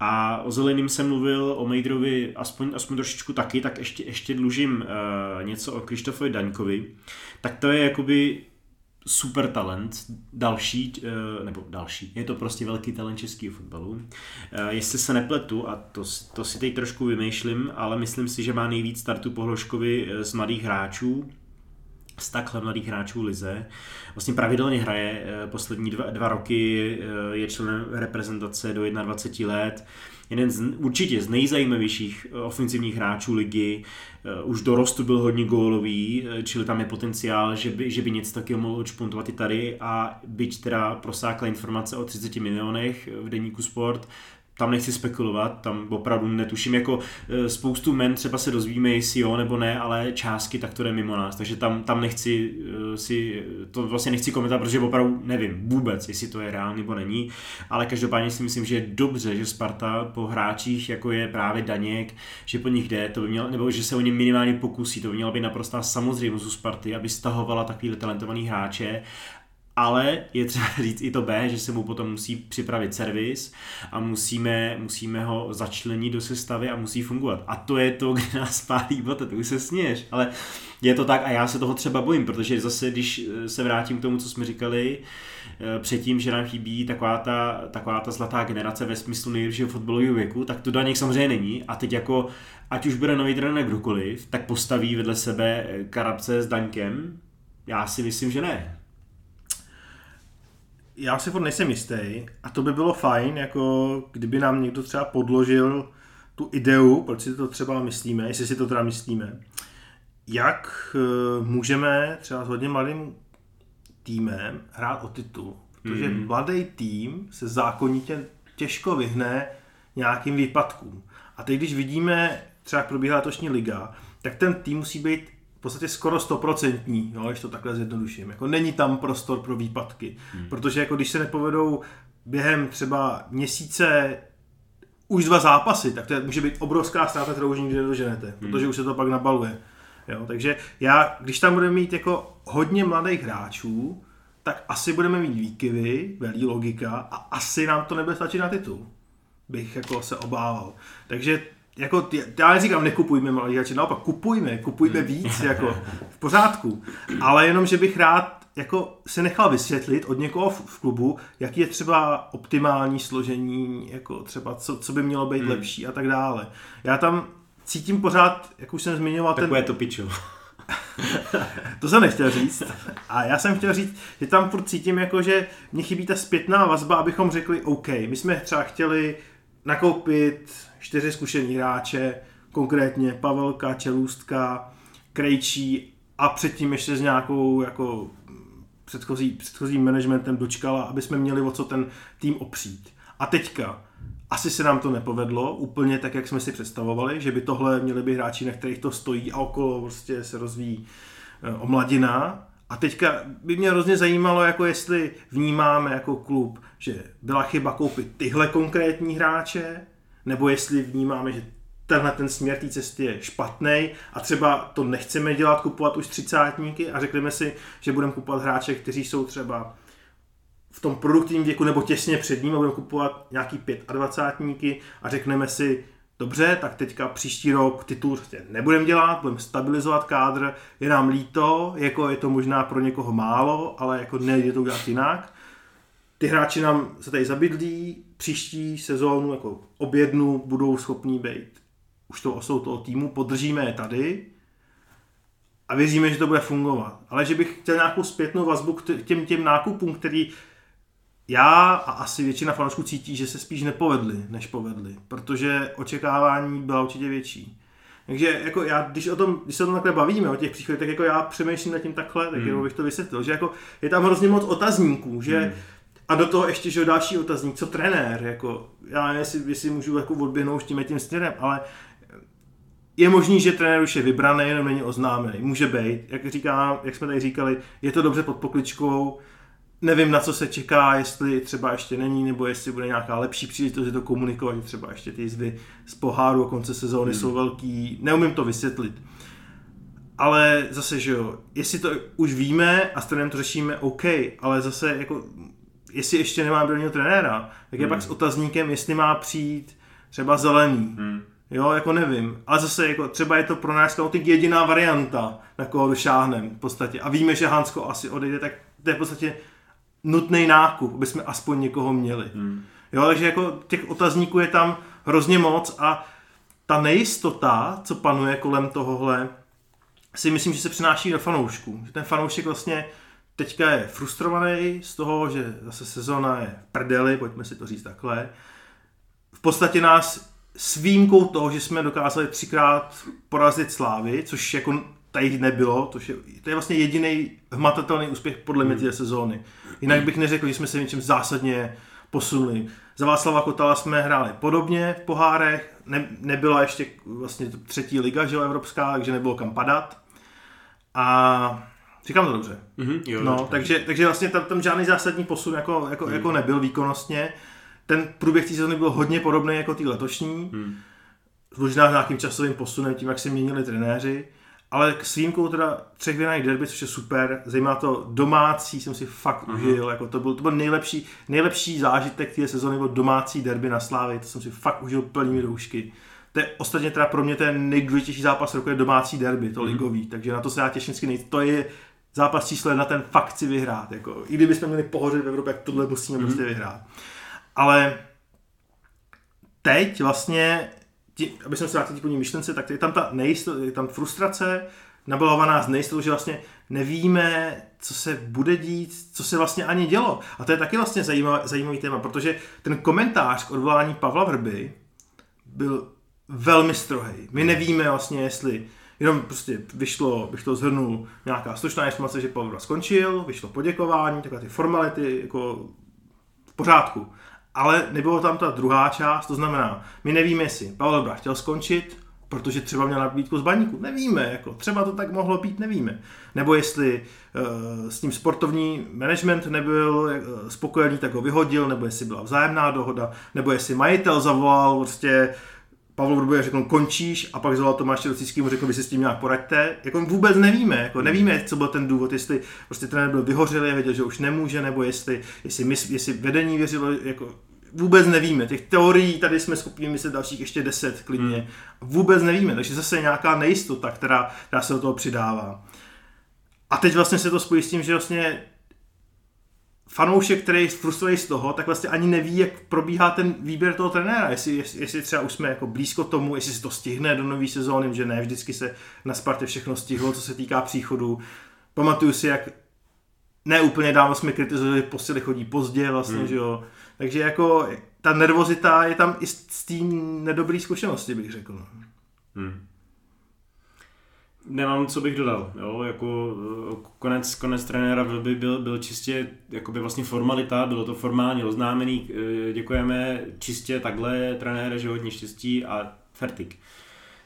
a o zeleným jsem mluvil, o Mejdrovi aspoň, aspoň trošičku taky, tak ještě, ještě dlužím uh, něco o Krištofovi Daňkovi. Tak to je jakoby super talent, další, uh, nebo další, je to prostě velký talent českého fotbalu. Uh, jestli se nepletu, a to, to si teď trošku vymýšlím, ale myslím si, že má nejvíc startu pohložkovi z mladých hráčů, z takhle mladých hráčů Lize. Vlastně pravidelně hraje eh, poslední dva, dva roky, eh, je členem reprezentace do 21 let. Jeden z, určitě z nejzajímavějších eh, ofenzivních hráčů ligy. Už dorostu byl hodně gólový, čili tam je potenciál, že by, že by něco takového mohl odšpuntovat i tady a byť teda prosákla informace o 30 milionech v deníku Sport, tam nechci spekulovat, tam opravdu netuším, jako e, spoustu men třeba se dozvíme, jestli jo nebo ne, ale částky tak to jde mimo nás, takže tam, tam nechci e, si, to vlastně nechci komentovat, protože opravdu nevím vůbec, jestli to je reálný nebo není, ale každopádně si myslím, že je dobře, že Sparta po hráčích, jako je právě Daněk, že po nich jde, to by mělo, nebo že se o ně minimálně pokusí, to by měla být naprostá samozřejmost u Sparty, aby stahovala takovýhle talentovaný hráče ale je třeba říct i to B, že se mu potom musí připravit servis a musíme, musíme ho začlenit do sestavy a musí fungovat. A to je to, kde nás pálí bote, to už se směš, ale je to tak a já se toho třeba bojím, protože zase, když eh, se vrátím k tomu, co jsme říkali eh, předtím, že nám chybí taková ta, taková ta zlatá generace ve smyslu nejlepšího fotbalového věku, tak to Daněk samozřejmě není. A teď jako, ať už bude nový trenér kdokoliv, tak postaví vedle sebe Karabce s Daňkem, já si myslím, že ne já si furt nejsem jistý a to by bylo fajn, jako kdyby nám někdo třeba podložil tu ideu, proč si to třeba myslíme, jestli si to teda myslíme, jak eh, můžeme třeba s hodně mladým týmem hrát o titul. Protože mm. mladý tým se zákonitě těžko vyhne nějakým výpadkům. A teď, když vidíme, třeba jak probíhá letošní liga, tak ten tým musí být podstatě skoro stoprocentní, jo, když to takhle zjednoduším. Jako není tam prostor pro výpadky, hmm. protože jako když se nepovedou během třeba měsíce už dva zápasy, tak to může být obrovská ztráta, kterou už nikdy nedoženete, hmm. protože už se to pak nabaluje. Jo, takže já, když tam budeme mít jako hodně mladých hráčů, tak asi budeme mít výkyvy, velí logika a asi nám to nebude stačit na titul. Bych jako se obával. Takže jako, já neříkám, nekupujme malý hráče, naopak kupujme, kupujme hmm. víc, jako v pořádku. Ale jenom, že bych rád jako se nechal vysvětlit od někoho v, v klubu, jaký je třeba optimální složení, jako třeba co, co by mělo být hmm. lepší a tak dále. Já tam cítím pořád, jak už jsem zmiňoval, Takové ten... to pičo. to jsem nechtěl říct. A já jsem chtěl říct, že tam furt cítím, jako, že mě chybí ta zpětná vazba, abychom řekli, OK, my jsme třeba chtěli nakoupit čtyři zkušení hráče, konkrétně Pavelka, Čelůstka, Krejčí a předtím ještě s nějakou jako předchozí, předchozím managementem dočkala, aby jsme měli o co ten tým opřít. A teďka, asi se nám to nepovedlo úplně tak, jak jsme si představovali, že by tohle měli by hráči, na kterých to stojí a okolo prostě se rozvíjí e, omladina. A teďka by mě hrozně zajímalo, jako jestli vnímáme jako klub, že byla chyba koupit tyhle konkrétní hráče, nebo jestli vnímáme, že tenhle ten směr té cesty je špatný a třeba to nechceme dělat, kupovat už třicátníky a řekneme si, že budeme kupovat hráče, kteří jsou třeba v tom produktivním věku nebo těsně před ním a budeme kupovat nějaký 25 a řekneme si, dobře, tak teďka příští rok titul prostě nebudeme dělat, budeme stabilizovat kádr, je nám líto, jako je to možná pro někoho málo, ale jako nejde to udělat jinak. Ty hráči nám se tady zabydlí, příští sezónu jako objednu budou schopní být už to osou toho týmu, podržíme je tady a věříme, že to bude fungovat. Ale že bych chtěl nějakou zpětnou vazbu k těm, těm nákupům, který já a asi většina fanoušků cítí, že se spíš nepovedly, než povedly, protože očekávání byla určitě větší. Takže jako já, když, o tom, když se o tom takhle bavíme, o těch příchodech, tak jako já přemýšlím nad tím takhle, tak hmm. bych to vysvětlil, že jako je tam hrozně moc otazníků, že hmm a do toho ještě, že další otazník, co trenér, jako, já nevím, jestli, jestli můžu jako odběhnout tím tím směrem, ale je možný, že trenér už je vybraný, jenom není oznámený. Může být, jak, říká, jak jsme tady říkali, je to dobře pod pokličkou, nevím, na co se čeká, jestli třeba ještě není, nebo jestli bude nějaká lepší příležitost to komunikovat, třeba ještě ty jízdy z poháru a konce sezóny hmm. jsou velký, neumím to vysvětlit. Ale zase, že jo, jestli to už víme a s trenérem to řešíme, OK, ale zase jako jestli ještě nemá brojního trenéra, tak je hmm. pak s otazníkem, jestli má přijít třeba zelený. Hmm. Jo, jako nevím. Ale zase jako třeba je to pro nás scouting jediná varianta, na koho došáhneme v podstatě. A víme, že Hansko asi odejde, tak to je v podstatě nutný nákup, aby jsme aspoň někoho měli. Hmm. Jo, takže jako těch otazníků je tam hrozně moc a ta nejistota, co panuje kolem tohohle, si myslím, že se přináší do fanoušků. Že ten fanoušek vlastně teďka je frustrovaný z toho, že zase sezona je v prdeli, pojďme si to říct takhle. V podstatě nás s výjimkou toho, že jsme dokázali třikrát porazit Slávy, což jako tady nebylo, to je, to je vlastně jediný hmatatelný úspěch podle mě hmm. té sezóny. Jinak bych neřekl, že jsme se něčem zásadně posunuli. Za Václava Kotala jsme hráli podobně v pohárech, ne, nebyla ještě vlastně třetí liga, že jo, evropská, takže nebylo kam padat. A říkám to dobře. Mm-hmm, jo, no, dobře. takže, takže vlastně tam, tam žádný zásadní posun jako, jako, mm. jako nebyl výkonnostně. Ten průběh té sezóny byl hodně podobný jako ty letošní. Mm. Možná s nějakým časovým posunem, tím, jak se měnili trenéři. Ale k výjimkou teda třech vyhraných derby, což je super, zajímá to domácí, jsem si fakt Aha. užil, jako to byl, to byl nejlepší, nejlepší zážitek té sezóny, byl domácí derby na Slávě, to jsem si fakt užil plnými roušky. To je ostatně teda pro mě ten nejdůležitější zápas roku je domácí derby, to Mhm. ligový, takže na to se já těším vždycky. To je zápas číslo jedna, ten fakt chci vyhrát. Jako, I kdybychom měli pohořet v Evropě, jak tohle musíme Mhm. prostě vyhrát. Ale teď vlastně, tí, aby jsem se vrátil k myšlence, tak je tam ta nejistota, je tam frustrace, nabalovaná z nejistotou, že vlastně nevíme, co se bude dít, co se vlastně ani dělo. A to je taky vlastně zajímavý, zajímavý téma, protože ten komentář k odvolání Pavla Vrby byl velmi strohý. My nevíme vlastně, jestli jenom prostě vyšlo, bych to zhrnul, nějaká slušná informace, že Pavel skončil, vyšlo poděkování, takové ty formality, jako v pořádku. Ale nebylo tam ta druhá část, to znamená, my nevíme, jestli Pavel Vrba chtěl skončit, protože třeba měl nabídku z baníku. Nevíme, jako třeba to tak mohlo být, nevíme. Nebo jestli uh, s tím sportovní management nebyl uh, spokojený, tak ho vyhodil, nebo jestli byla vzájemná dohoda, nebo jestli majitel zavolal prostě Pavel Vrboje řekl, končíš a pak zavolal Tomáš Rocický mu řekl, vy si s tím nějak poraďte. Jako vůbec nevíme, jako nevíme, co byl ten důvod, jestli prostě trenér byl vyhořelý, věděl, že už nemůže, nebo jestli, jestli, my, jestli vedení věřilo, jako vůbec nevíme. Těch teorií tady jsme schopni myslet dalších ještě deset klidně. Hmm. Vůbec nevíme, takže zase nějaká nejistota, která, která se do toho přidává. A teď vlastně se to spojí s tím, že vlastně fanoušek, který je frustrovaný z toho, tak vlastně ani neví, jak probíhá ten výběr toho trenéra. Jestli, jestli, jestli třeba už jsme jako blízko tomu, jestli se to stihne do nové sezóny, že ne vždycky se na Spartě všechno stihlo, co se týká příchodu. Pamatuju si, jak ne úplně dávno jsme kritizovali, že posily chodí pozdě vlastně, hmm. že jo. Takže jako ta nervozita je tam i z té nedobré zkušenosti, bych řekl. Hmm. Nemám, co bych dodal, jo, jako konec, konec trenéra by byl, byl čistě jakoby vlastně formalita, bylo to formálně oznámený, děkujeme čistě takhle trenére, že hodně štěstí a fertik.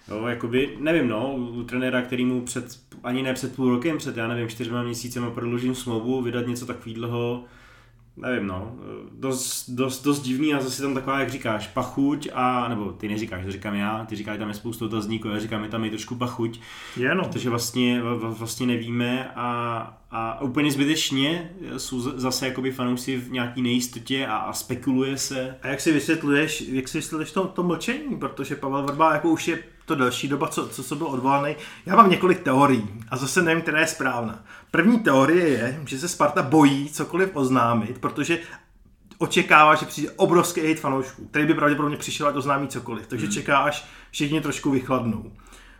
Jo, jakoby, nevím, no, u trenéra, který mu před, ani ne před půl rokem, před, já nevím, čtyřma měsícema prodloužím smlouvu, vydat něco takového, nevím, no, dost, dost, dost divný a zase tam taková, jak říkáš, pachuť a, nebo ty neříkáš, to říkám já, ty říkáš, tam je spoustu otazníků, já říkám, je tam i trošku pachuť, je no. protože vlastně, vlastně nevíme a, a úplně zbytečně jsou zase jakoby fanoušci v nějaký nejistotě a, a spekuluje se. A jak si vysvětluješ, jak si vysvětluješ to, to mlčení, protože Pavel Vrba jako už je to delší doba, co, co, co byl odvolaný. Já mám několik teorií a zase nevím, která je správná. První teorie je, že se Sparta bojí cokoliv oznámit, protože očekává, že přijde obrovský hit fanoušků, který by pravděpodobně přišel a oznámí cokoliv. Takže hmm. čeká, až všichni trošku vychladnou.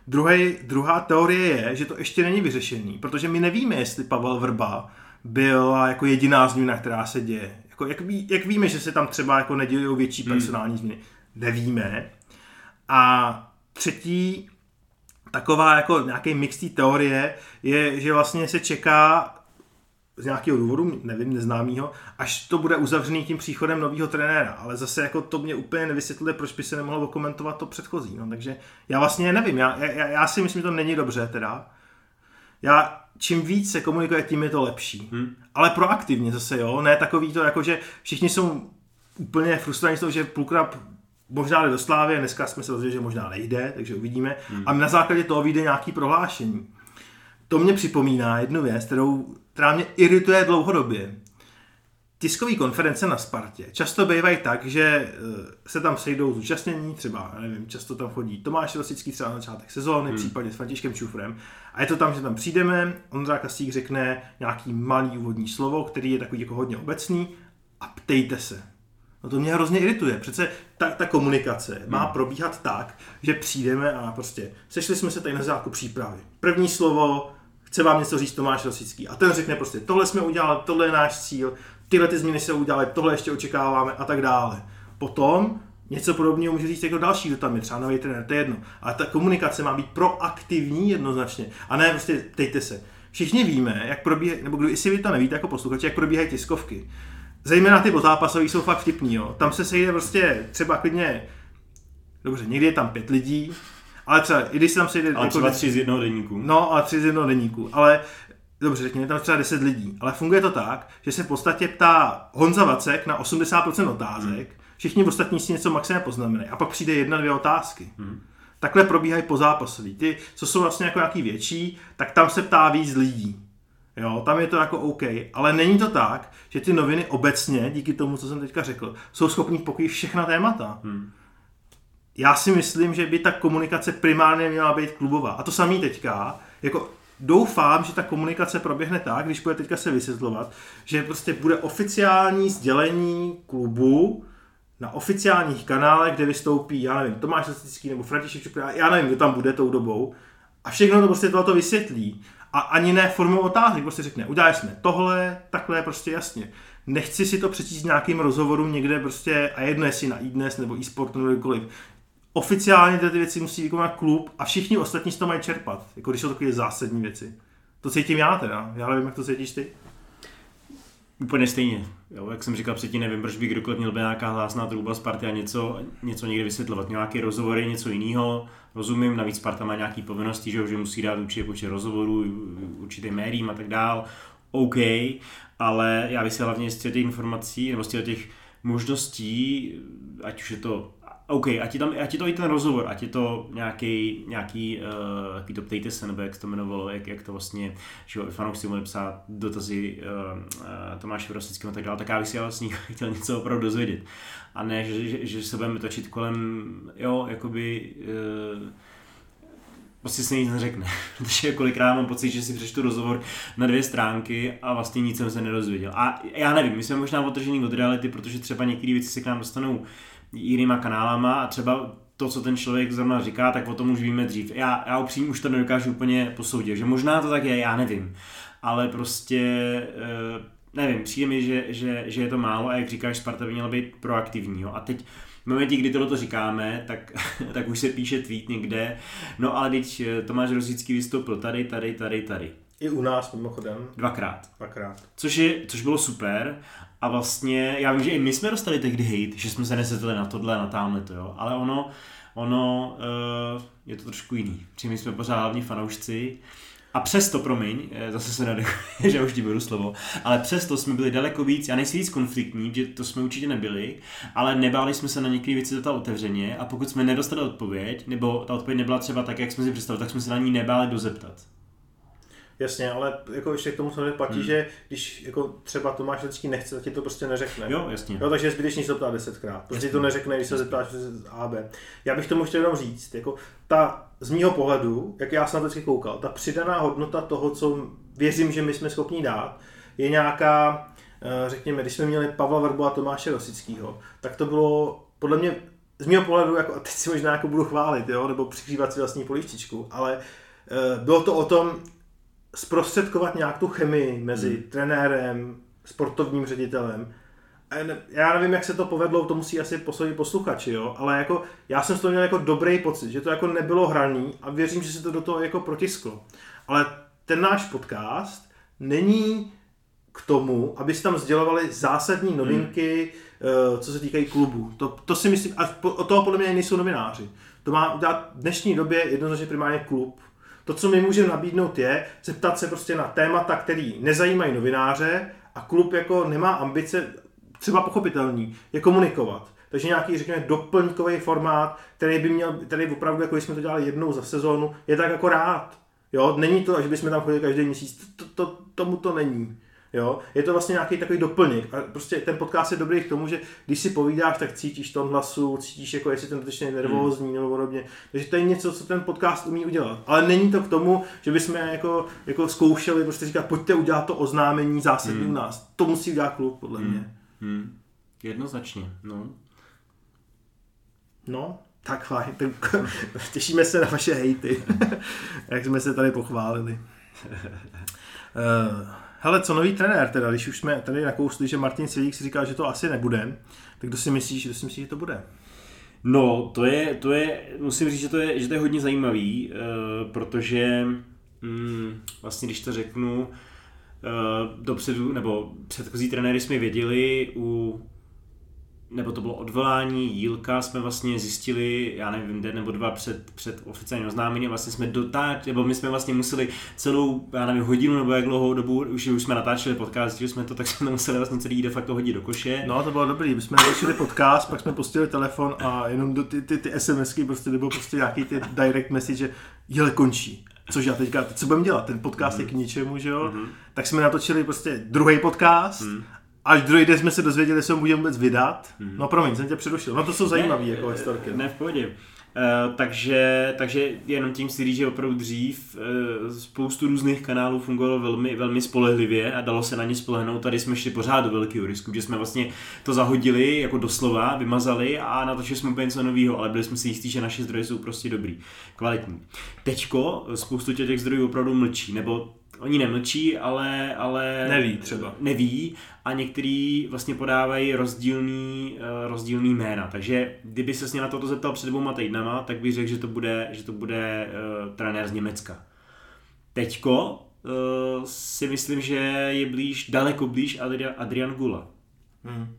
Druhý, druhá teorie je, že to ještě není vyřešený, protože my nevíme, jestli Pavel Vrba byla jako jediná změna, která se děje. Jako, jak, ví, jak víme, že se tam třeba jako nedějí větší personální změny? Nevíme. A třetí taková jako nějaký mix té teorie je, že vlastně se čeká z nějakého důvodu, nevím, neznámýho, až to bude uzavřený tím příchodem nového trenéra. Ale zase jako to mě úplně nevysvětluje, proč by se nemohlo komentovat to předchozí. No, takže já vlastně nevím, já, já, já si myslím, že to není dobře teda. Já, čím víc se komunikuje, tím je to lepší. Hmm. Ale proaktivně zase, jo, ne takový to, jako že všichni jsou úplně frustrovaní z toho, že půlkrát možná jde do Slávy, dneska jsme se dozvěděli, že možná nejde, takže uvidíme. Hmm. A na základě toho vyjde nějaký prohlášení. To mě připomíná jednu věc, kterou, která mě irituje dlouhodobě. Tiskové konference na Spartě často bývají tak, že se tam sejdou zúčastnění, třeba, nevím, často tam chodí Tomáš Rosický třeba na začátek sezóny, hmm. případně s Františkem Čufrem. A je to tam, že tam přijdeme, Ondra Kasík řekne nějaký malý úvodní slovo, který je takový jako hodně obecný a ptejte se. No to mě hrozně irituje. Přece ta, ta komunikace hmm. má probíhat tak, že přijdeme a prostě sešli jsme se tady na základku přípravy. První slovo, chce vám něco říct Tomáš Rosický. A ten řekne prostě, tohle jsme udělali, tohle je náš cíl, tyhle ty změny se udělaly, tohle ještě očekáváme a tak dále. Potom něco podobného může říct jako další, kdo tam je, třeba nový trenér, to je jedno. Ale ta komunikace má být proaktivní jednoznačně. A ne prostě, tejte se. Všichni víme, jak probíhají, nebo kdo, jestli vy to nevíte jako posluchači, jak probíhají tiskovky zejména ty pozápasový jsou fakt vtipný, jo. Tam se sejde prostě třeba klidně, dobře, někdy je tam pět lidí, ale třeba, i když se tam sejde... Ale jako třeba tři z jednoho deníku. No, a tři z jednoho deníku, ale dobře, řekněme tam třeba 10 lidí, ale funguje to tak, že se v podstatě ptá Honza Vacek na 80% otázek, všichni ostatní si něco maximálně poznamenají a pak přijde jedna, dvě otázky. Takhle probíhají pozápasový. Ty, co jsou vlastně jako nějaký větší, tak tam se ptá víc lidí. Jo, tam je to jako OK, ale není to tak, že ty noviny obecně, díky tomu, co jsem teďka řekl, jsou schopní pokrýt všechna témata. Hmm. Já si myslím, že by ta komunikace primárně měla být klubová. A to samý teďka, jako doufám, že ta komunikace proběhne tak, když bude teďka se vysvětlovat, že prostě bude oficiální sdělení klubu na oficiálních kanálech, kde vystoupí, já nevím, Tomáš Lasický nebo František já nevím, kdo tam bude tou dobou. A všechno to prostě tohoto vysvětlí. A ani ne formou otázky, prostě řekne, udělali jsme tohle, takhle prostě jasně. Nechci si to přečíst nějakým rozhovorům někde prostě, a jedno jestli na iDnes nebo eSport nebo kdekoliv. Oficiálně ty věci musí vykonat klub a všichni ostatní si to mají čerpat, jako když jsou takové zásadní věci. To cítím já teda, já nevím, jak to cítíš ty. Úplně stejně. Jo, jak jsem říkal předtím, nevím, proč by kdokoliv měl být nějaká hlásná truba Sparty a něco, něco někde vysvětlovat. Nějaký rozhovor je něco jiného, rozumím, navíc Sparta má nějaké povinnosti, že, že musí dát určitě počet rozhovorů, určitým médiím a tak dál. OK, ale já bych si hlavně z těch informací, nebo z těch možností, ať už je to OK, ať je, tam, ať je to i ten rozhovor, ať je to nějaký, nějaký uh, jaký to ptejte se, nebo jak to jmenovalo, jak, jak to vlastně, že jo, fanoušci mohli psát dotazy uh, uh, Tomáše Rosického a tak dále, tak já bych si vlastně chtěl něco opravdu dozvědět. A ne, že, že, že se budeme točit kolem, jo, jakoby, uh, prostě se nic neřekne. Protože kolikrát mám pocit, že si přečtu rozhovor na dvě stránky a vlastně nic jsem se nedozvěděl. A já nevím, my jsme možná otržený od reality, protože třeba některé věci se k nám dostanou jinýma kanálama a třeba to, co ten člověk zrovna říká, tak o tom už víme dřív. Já, já upřímně už to nedokážu úplně posoudit, že možná to tak je, já nevím. Ale prostě, eh, nevím, přijde mi, že, že, že je to málo a jak říkáš, Sparta by měla být proaktivní. Jo? A teď v momentě, kdy tohle říkáme, tak, tak už se píše tweet někde, no ale teď Tomáš Rosický vystoupil tady, tady, tady, tady. I u nás mimochodem. Dvakrát. Dvakrát. Což, je, což bylo super a vlastně, já vím, že i my jsme dostali tehdy hate, že jsme se nesetili na tohle, na tamhle to, jo, ale ono, ono uh, je to trošku jiný. Protože my jsme pořád hlavní fanoušci a přesto, promiň, zase se nadechuje, že už ti beru slovo, ale přesto jsme byli daleko víc, já nejsi víc konfliktní, že to jsme určitě nebyli, ale nebáli jsme se na některé věci zeptat otevřeně a pokud jsme nedostali odpověď, nebo ta odpověď nebyla třeba tak, jak jsme si představili, tak jsme se na ní nebáli dozeptat. Jasně, ale jako ještě k tomu samozřejmě platí, hmm. že když jako třeba Tomáš Lidský nechce, tak ti to prostě neřekne. Jo, jasně. Jo, takže je zbytečný se ptát desetkrát. Prostě to neřekne, když se zeptáš A, B. Já bych tomu chtěl jenom říct, jako ta z mýho pohledu, jak já jsem na to vždycky koukal, ta přidaná hodnota toho, co věřím, že my jsme schopni dát, je nějaká, řekněme, když jsme měli Pavla Verbu a Tomáše Rosického, tak to bylo podle mě z mého pohledu, jako, a teď si možná jako budu chválit, jo, nebo přikřívat si vlastní polívčičku, ale bylo to o tom, zprostředkovat nějak tu chemii mezi hmm. trenérem, sportovním ředitelem. A já nevím, jak se to povedlo, to musí asi posoudit posluchači, jo? ale jako, já jsem z toho měl jako dobrý pocit, že to jako nebylo hraný a věřím, že se to do toho jako protisklo. Ale ten náš podcast není k tomu, aby tam sdělovali zásadní novinky, hmm. co se týkají klubu. To, to si myslím, a od toho podle mě nejsou novináři. To má udělat v dnešní době jednoznačně primárně klub, to, co my můžeme nabídnout, je zeptat se prostě na témata, který nezajímají novináře a klub jako nemá ambice, třeba pochopitelný, je komunikovat. Takže nějaký, řekněme, doplňkový formát, který by měl, který opravdu, jako jsme to dělali jednou za sezónu, je tak jako rád. Jo, není to, že bychom tam chodili každý měsíc, to, to, tomu to není. Jo? Je to vlastně nějaký takový doplněk. A prostě ten podcast je dobrý k tomu, že když si povídáš, tak cítíš ton hlasu, cítíš, jako jestli ten dotyčný nervózní hmm. nebo podobně. Takže to je něco, co ten podcast umí udělat. Ale není to k tomu, že bychom jako, jako zkoušeli prostě říkat, pojďte udělat to oznámení zásadní hmm. u nás. To musí udělat klub, podle hmm. mě. Hmm. Jednoznačně, no. No, tak fajn. Tak, těšíme se na vaše hejty, jak jsme se tady pochválili. Uh, Hele, co nový trenér teda, když už jsme tady nakousli, že Martin Svědík si říkal, že to asi nebude, tak kdo si myslíš, kdo si myslí, že to bude? No, to je, to je, musím říct, že to je, že to je hodně zajímavý, uh, protože mm, vlastně, když to řeknu, dopředu, nebo předchozí trenéry jsme věděli, u nebo to bylo odvolání Jílka, jsme vlastně zjistili, já nevím, den nebo dva před, před oficiálním oznámením, vlastně jsme dotáč, nebo my jsme vlastně museli celou, já nevím, hodinu nebo jak dlouhou dobu, už, už jsme natáčeli podcast, že jsme to, tak jsme to museli vlastně celý de facto hodit do koše. No, to bylo dobrý, my jsme natočili podcast, pak jsme pustili telefon a jenom do ty, ty, ty SMSky prostě, nebo prostě nějaký ty direct message, že jele končí. Což já teďka, co budeme dělat? Ten podcast mm. je k ničemu, že jo? Mm. Tak jsme natočili prostě druhý podcast mm až druhý den jsme se dozvěděli, že ho můžeme vůbec vydat. Hmm. No promiň, jsem tě předušil. No to jsou zajímavé jako historky. Ne, v pohodě. Uh, takže, takže jenom tím si říct, že opravdu dřív uh, spoustu různých kanálů fungovalo velmi, velmi spolehlivě a dalo se na ně spolehnout. Tady jsme šli pořád do velkého risku, že jsme vlastně to zahodili jako doslova, vymazali a natočili jsme úplně něco nového, ale byli jsme si jistí, že naše zdroje jsou prostě dobrý, kvalitní. Teďko spoustu těch zdrojů opravdu mlčí, nebo oni nemlčí, ale, ale neví třeba. Neví a některý vlastně podávají rozdílný, uh, rozdílný jména. Takže kdyby se mě na toto zeptal před dvouma týdnama, tak bych řekl, že to bude, že to bude uh, trenér z Německa. Teďko uh, si myslím, že je blíž, daleko blíž Adrian, Adrian Gula. Hmm.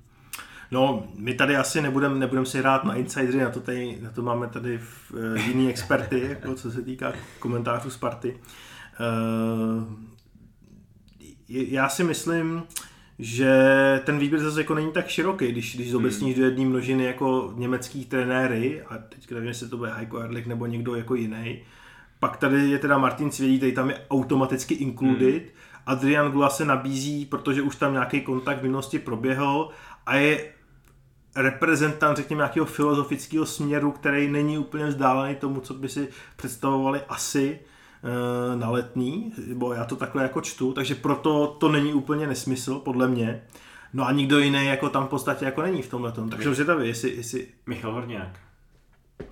No, my tady asi nebudeme nebudem si hrát na insidery, na to, tady, na to máme tady v, uh, jiný experty, jako co se týká komentářů Sparty. Uh, já si myslím, že ten výběr zase jako není tak široký, když, když zobecníš hmm. do jedné množiny jako německý trenéry, a teď nevím, jestli to bude Heiko Erlich nebo někdo jako jiný, pak tady je teda Martin Cvědí, který tam je automaticky included, hmm. Adrian Gula se nabízí, protože už tam nějaký kontakt v minulosti proběhl a je reprezentant, řekněme, nějakého filozofického směru, který není úplně vzdálený tomu, co by si představovali asi Eh, na letní, bo já to takhle jako čtu, takže proto to není úplně nesmysl, podle mě. No a nikdo jiný jako tam v podstatě jako není v tomhle tom. Takže už je jestli, jestli... Michal Horňák.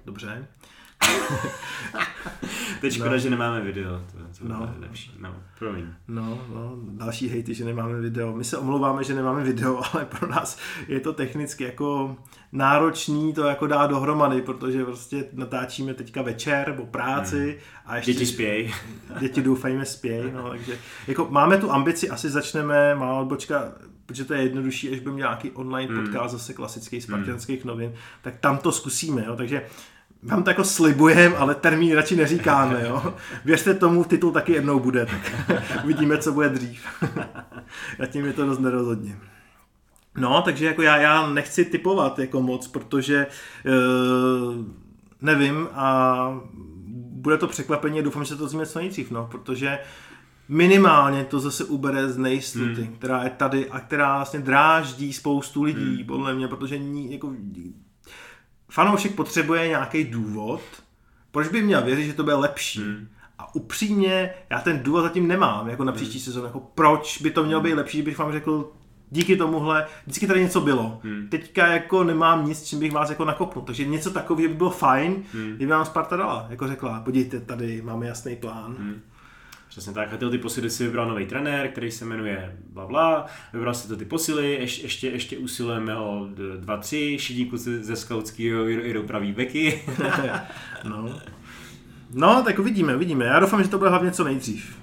Dobře. Teď škoda, no. že nemáme video, to, to no. lepší. No, promiň. No, no, další hejty, že nemáme video. My se omlouváme, že nemáme video, ale pro nás je to technicky jako náročný to jako dát dohromady, protože prostě natáčíme teďka večer nebo práci hmm. a ještě... Děti spějí. Děti doufejme spějí, no, takže jako máme tu ambici, asi začneme, má odbočka protože to je jednodušší, až by měl nějaký online hmm. podcast zase klasických spartianských hmm. novin, tak tam to zkusíme, jo, takže vám to jako slibujem, ale termín radši neříkáme, jo. Věřte tomu, titul taky jednou bude, tak uvidíme, co bude dřív. Zatím je to dost nerozhodně. No, takže jako já, já nechci typovat jako moc, protože uh, nevím a bude to překvapení, doufám, že se to změní co nejdřív, no, protože minimálně to zase ubere z nejistoty, hmm. která je tady a která vlastně dráždí spoustu lidí, hmm. podle mě, protože ní, jako, fanoušek potřebuje nějaký důvod, proč by měl věřit, že to bude lepší. Hmm. A upřímně, já ten důvod zatím nemám, jako na příští hmm. sezónu, jako proč by to mělo být lepší, bych vám řekl, díky tomuhle, vždycky tady něco bylo. Hmm. Teďka jako nemám nic, čím bych vás jako nakopnul, takže něco takového by bylo fajn, hmm. kdyby vám Sparta dala, jako řekla, podívejte, tady máme jasný plán. Hmm. Přesně tak. A ty, posily si vybral nový trenér, který se jmenuje bla bla, vybral si to ty posily, ještě, ještě, ještě usilujeme o dva, tři, šedí kluci ze skautského jdou pravý beky. no. no, tak uvidíme, uvidíme. Já doufám, že to bude hlavně co nejdřív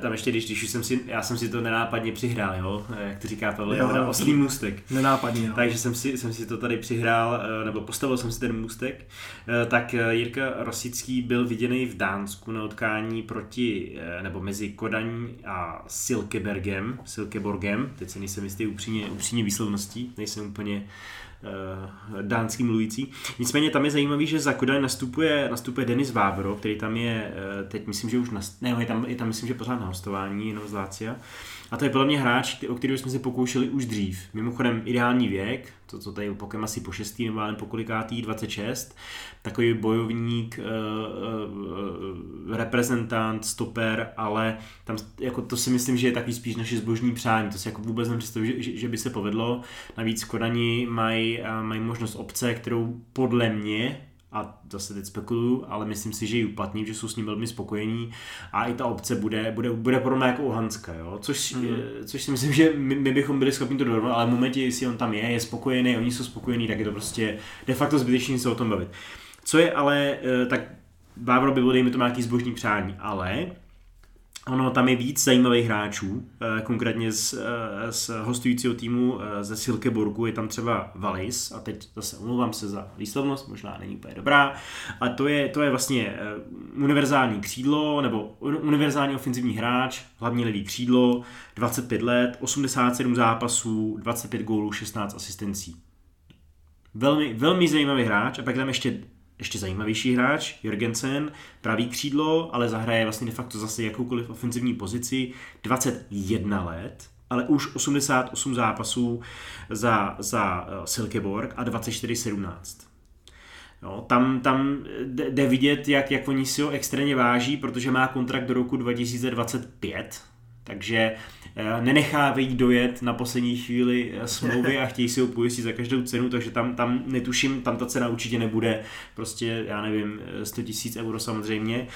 tam ještě, když, když jsem si, já jsem si to nenápadně přihrál, jo, jak to říká tohle, jo, jo, oslý můstek. Nenápadně, no. Takže jsem si, jsem si to tady přihrál, eh, nebo postavil jsem si ten můstek, eh, tak eh, Jirka Rosický byl viděný v Dánsku na utkání proti, nebo mezi Kodaní a Silkebergem, Silkeborgem, teď se nejsem jistý upřímně, upřímně výslovností, nejsem úplně uh, dánský mluvící. Nicméně tam je zajímavý, že za Kodaň nastupuje, nastupuje Denis Vávro, který tam je, uh, teď myslím, že už, nast... ne, je tam, je tam myslím, že pořád na hostování, jenom z Lácia. A to je podle mě hráč, o kterého jsme se pokoušeli už dřív. Mimochodem ideální věk, to, co tady pokem asi po šestý nebo po kolikátý, 26. Takový bojovník, uh, uh, reprezentant, stoper, ale tam jako to si myslím, že je takový spíš naše zbožní přání. To si jako vůbec nepředstavuji, že, že, by se povedlo. Navíc Kodani mají, uh, mají možnost obce, kterou podle mě a zase teď spekuluju, ale myslím si, že ji uplatní, že jsou s ním velmi spokojení a i ta obce bude, bude, bude podobná jako u Hanska, jo? Což, mm. což si myslím, že my, my bychom byli schopni to dorovnat, ale v momentě, jestli on tam je, je spokojený, oni jsou spokojení, tak je to prostě de facto zbytečný se o tom bavit. Co je ale, eh, tak Bávro by byl, dejme to nějaký zbožní přání, ale Ono tam je víc zajímavých hráčů, eh, konkrétně z, eh, z hostujícího týmu eh, ze Silkeborgu je tam třeba Valis a teď zase omlouvám se za výslovnost, možná není úplně dobrá, a to je, to je vlastně univerzální křídlo nebo univerzální ofenzivní hráč, hlavně levý křídlo, 25 let, 87 zápasů, 25 gólů, 16 asistencí. Velmi, velmi zajímavý hráč a pak tam ještě ještě zajímavější hráč, Jorgensen, pravý křídlo, ale zahraje vlastně de facto zase jakoukoliv ofenzivní pozici, 21 let, ale už 88 zápasů za, za eh, Silkeborg a 24-17. No, tam, tam jde vidět, jak, jak oni si ho extrémně váží, protože má kontrakt do roku 2025, takže Eh, nenechá vejít dojet na poslední chvíli eh, smlouvy a chtějí si ho pojistit za každou cenu, takže tam, tam netuším, tam ta cena určitě nebude. Prostě, já nevím, 100 tisíc euro samozřejmě,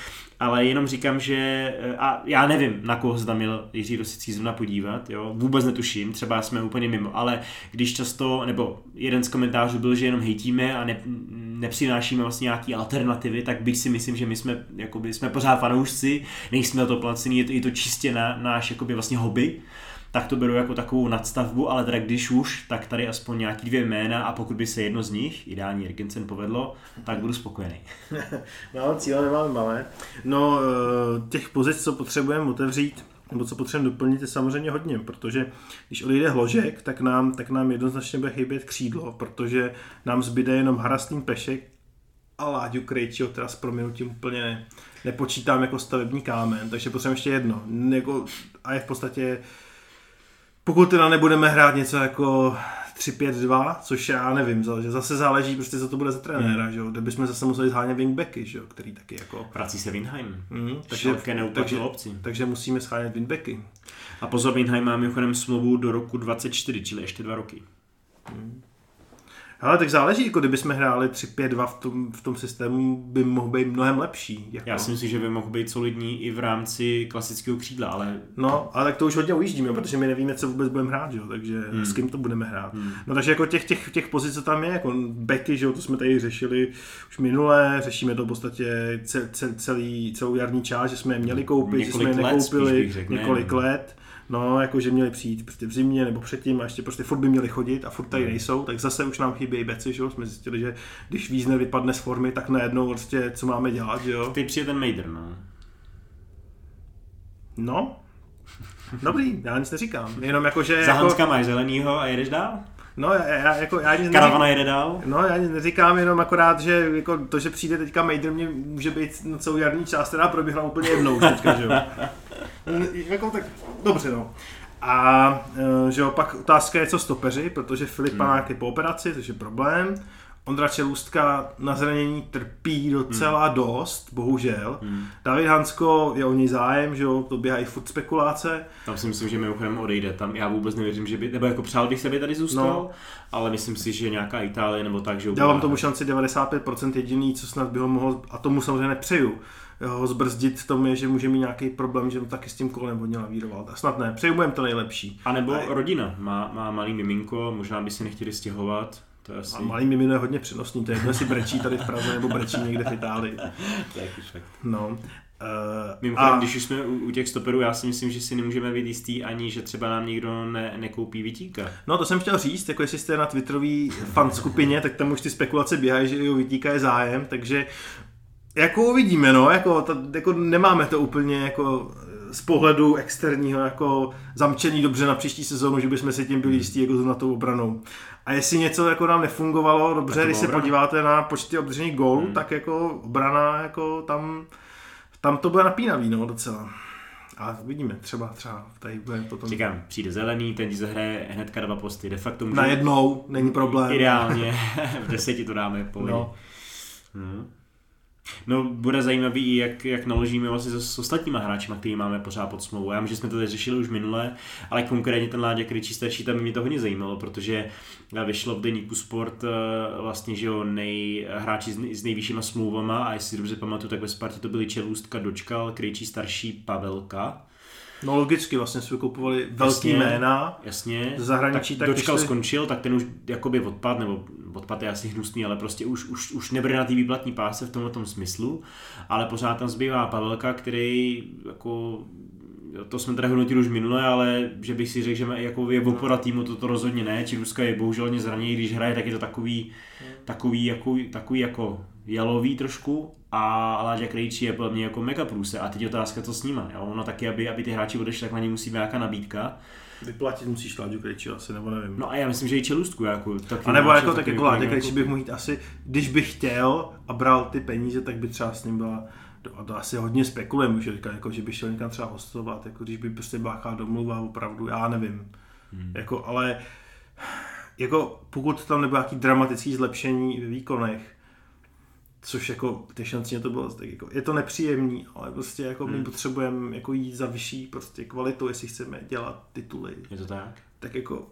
ale jenom říkám, že eh, a já nevím, na koho zda měl Jiří Rosický zrovna podívat, jo, vůbec netuším, třeba jsme úplně mimo, ale když často, nebo jeden z komentářů byl, že jenom hejtíme a ne, nepřinášíme vlastně nějaké alternativy, tak bych si myslím, že my jsme, jakoby, jsme pořád fanoušci, nejsme to placený, je to, je to čistě na, náš jakoby vlastně hobby, tak to beru jako takovou nadstavbu, ale teda když už, tak tady aspoň nějaký dvě jména a pokud by se jedno z nich, ideální Jergensen, povedlo, tak budu spokojený. no, cíle nemáme malé. No, eh, těch pozic, co potřebujeme otevřít, nebo co potřebujeme doplnit, je samozřejmě hodně, protože když odejde hložek, tak nám, tak nám jednoznačně bude chybět křídlo, protože nám zbyde jenom Harastým Pešek a Láďu Krejčího, teda s proměnutím úplně ne, nepočítám jako stavební kámen, takže potřebujeme ještě jedno. Jako, a je v podstatě, pokud teda nebudeme hrát něco jako 3-5-2, což já nevím, zase záleží prostě, co to bude za trenéra, hmm. že jo, kde bychom zase museli zhánět wingbacky, že jo, který taky jako... Vrací se Winheim, mm, takže, takže, obci. takže musíme schánět wingbacky. A pozor, Winheim má mimochodem smlouvu do roku 24, čili ještě dva roky. Hmm. Ale tak záleží, jako kdybychom hráli 3-5-2 v tom, v tom systému, by mohl být mnohem lepší. Jako. Já si myslím, že by mohl být solidní i v rámci klasického křídla, ale... No, ale tak to už hodně ujíždíme, protože my nevíme, co vůbec budeme hrát, jo? takže hmm. s kým to budeme hrát. Hmm. No takže jako těch, těch, těch pozic, co tam je, jako beky, že jo, to jsme tady řešili už minule, řešíme to v podstatě celý, celou jarní část, že jsme je měli koupit, několik že jsme je nekoupili let, několik let no, jako že měli přijít prostě v zimě nebo předtím a ještě prostě furt by měli chodit a furt tady hmm. nejsou, tak zase už nám chybějí beci, že jo? jsme zjistili, že když víc vypadne z formy, tak najednou prostě co máme dělat, že jo. Ty přijde ten Mader, no. No, Dobrý, já nic neříkám. Jenom jako, že... Za jako... máš zelenýho a jedeš dál? No, já, já, jako, já nic Karavana jede dál? No, já nic neříkám, jenom akorát, že jako to, že přijde teďka Mader, mě může být na celou jarní část, která proběhla úplně jednou teďka, že jo. jako tak, dobře no. A e, že jo, pak otázka je, co stopeři, protože Filip hmm. je po operaci, což je problém. Ondra Čelůstka na zranění trpí docela hmm. dost, bohužel. Hmm. David Hansko je o něj zájem, že jo, to běhají furt spekulace. Tam si myslím, že mimochodem odejde. Tam já vůbec nevěřím, že by, nebo jako přál bych se, by tady zůstal, no. ale myslím si, že nějaká Itálie nebo tak, že Dávám tomu šanci 95% jediný, co snad by ho mohl, a tomu samozřejmě nepřeju, ho zbrzdit v tom je, že může mít nějaký problém, že mu taky s tím kolem hodně lavíroval. Tak snad ne, přeju to nejlepší. A nebo a rodina, má, má malý miminko, možná by si nechtěli stěhovat, to asi... A malý mimino je hodně přenosný, to je jedno, jestli brečí tady v Praze nebo brečí někde v Itálii. to je fakt. No. Uh, Mimochodem, a... když už jsme u, u těch stoperů, já si myslím, že si nemůžeme být jistý ani, že třeba nám někdo ne, nekoupí Vitíka. No to jsem chtěl říct, jako jestli jste na Twitterový fan skupině, tak tam už ty spekulace běhají, že o Vitíka je zájem, takže jako uvidíme, no, jako, to, jako nemáme to úplně jako z pohledu externího jako zamčený dobře na příští sezónu, že bychom si tím byli jistí jako na tou obranou. A jestli něco jako nám nefungovalo dobře, když se obrana. podíváte na počty obdržených gólů, hmm. tak jako obrana, jako tam, tam to bude napínavý, no, docela. A vidíme, třeba, třeba tady bude potom... Říkám, přijde zelený, ten zahraje hnedka dva posty, de facto může... Na jednou, není problém. Ideálně, v deseti to dáme, pohodě. No. Hmm. No, bude zajímavý, jak, jak naložíme vlastně s, ostatníma hráči, který máme pořád pod smlouvou. Já myslím, že jsme to tady řešili už minule, ale konkrétně ten Láďa Kryčí starší, tam mě to hodně zajímalo, protože vyšlo v deníku Sport eh, vlastně, že jo, nej, hráči s, nejvyššíma smlouvama a jestli dobře pamatuju, tak ve Spartě to byli Čelůstka, Dočkal, Kryčí starší, Pavelka No logicky, vlastně si vykupovali velký jasně, jména jasně. z zahraničí. Tak, tak dočkal šli... skončil, tak ten už jakoby odpad, nebo odpad je asi hnusný, ale prostě už, už, už nebude na té výplatní páse v tomhle tom smyslu, ale pořád tam zbývá Pavelka, který jako to jsme teda hodnotili už minule, ale že bych si řekl, že jako je opora týmu, to, to rozhodně ne. Čiruska je bohužel hodně zraněný, když hraje, tak je to takový, takový, jako, takový jako jalový trošku a Láďa Krejčí je podle mě jako mega průse a teď je otázka, co s nima. Jo? Ono taky, aby, aby ty hráči odešli, tak na ně musí být nějaká nabídka. Vyplatit musíš Láďu Krejčí asi, nebo nevím. No a já myslím, že i Čelustku. Jako, taky a nebo jako tak jako Láďa Krejčí bych mohl jít asi, když bych chtěl a bral ty peníze, tak by třeba s ním byla a to asi hodně spekulujeme, že, jako, že by šel někam třeba hostovat, jako když by prostě báchá domluva, opravdu, já nevím. Hmm. Jako, ale jako pokud tam nebylo nějaký dramatický zlepšení ve výkonech, což jako ty šance to bylo, tak jako, je to nepříjemný, ale prostě jako hmm. my potřebujeme jako jít za vyšší prostě kvalitu, jestli chceme dělat tituly. Je to tak? Tak jako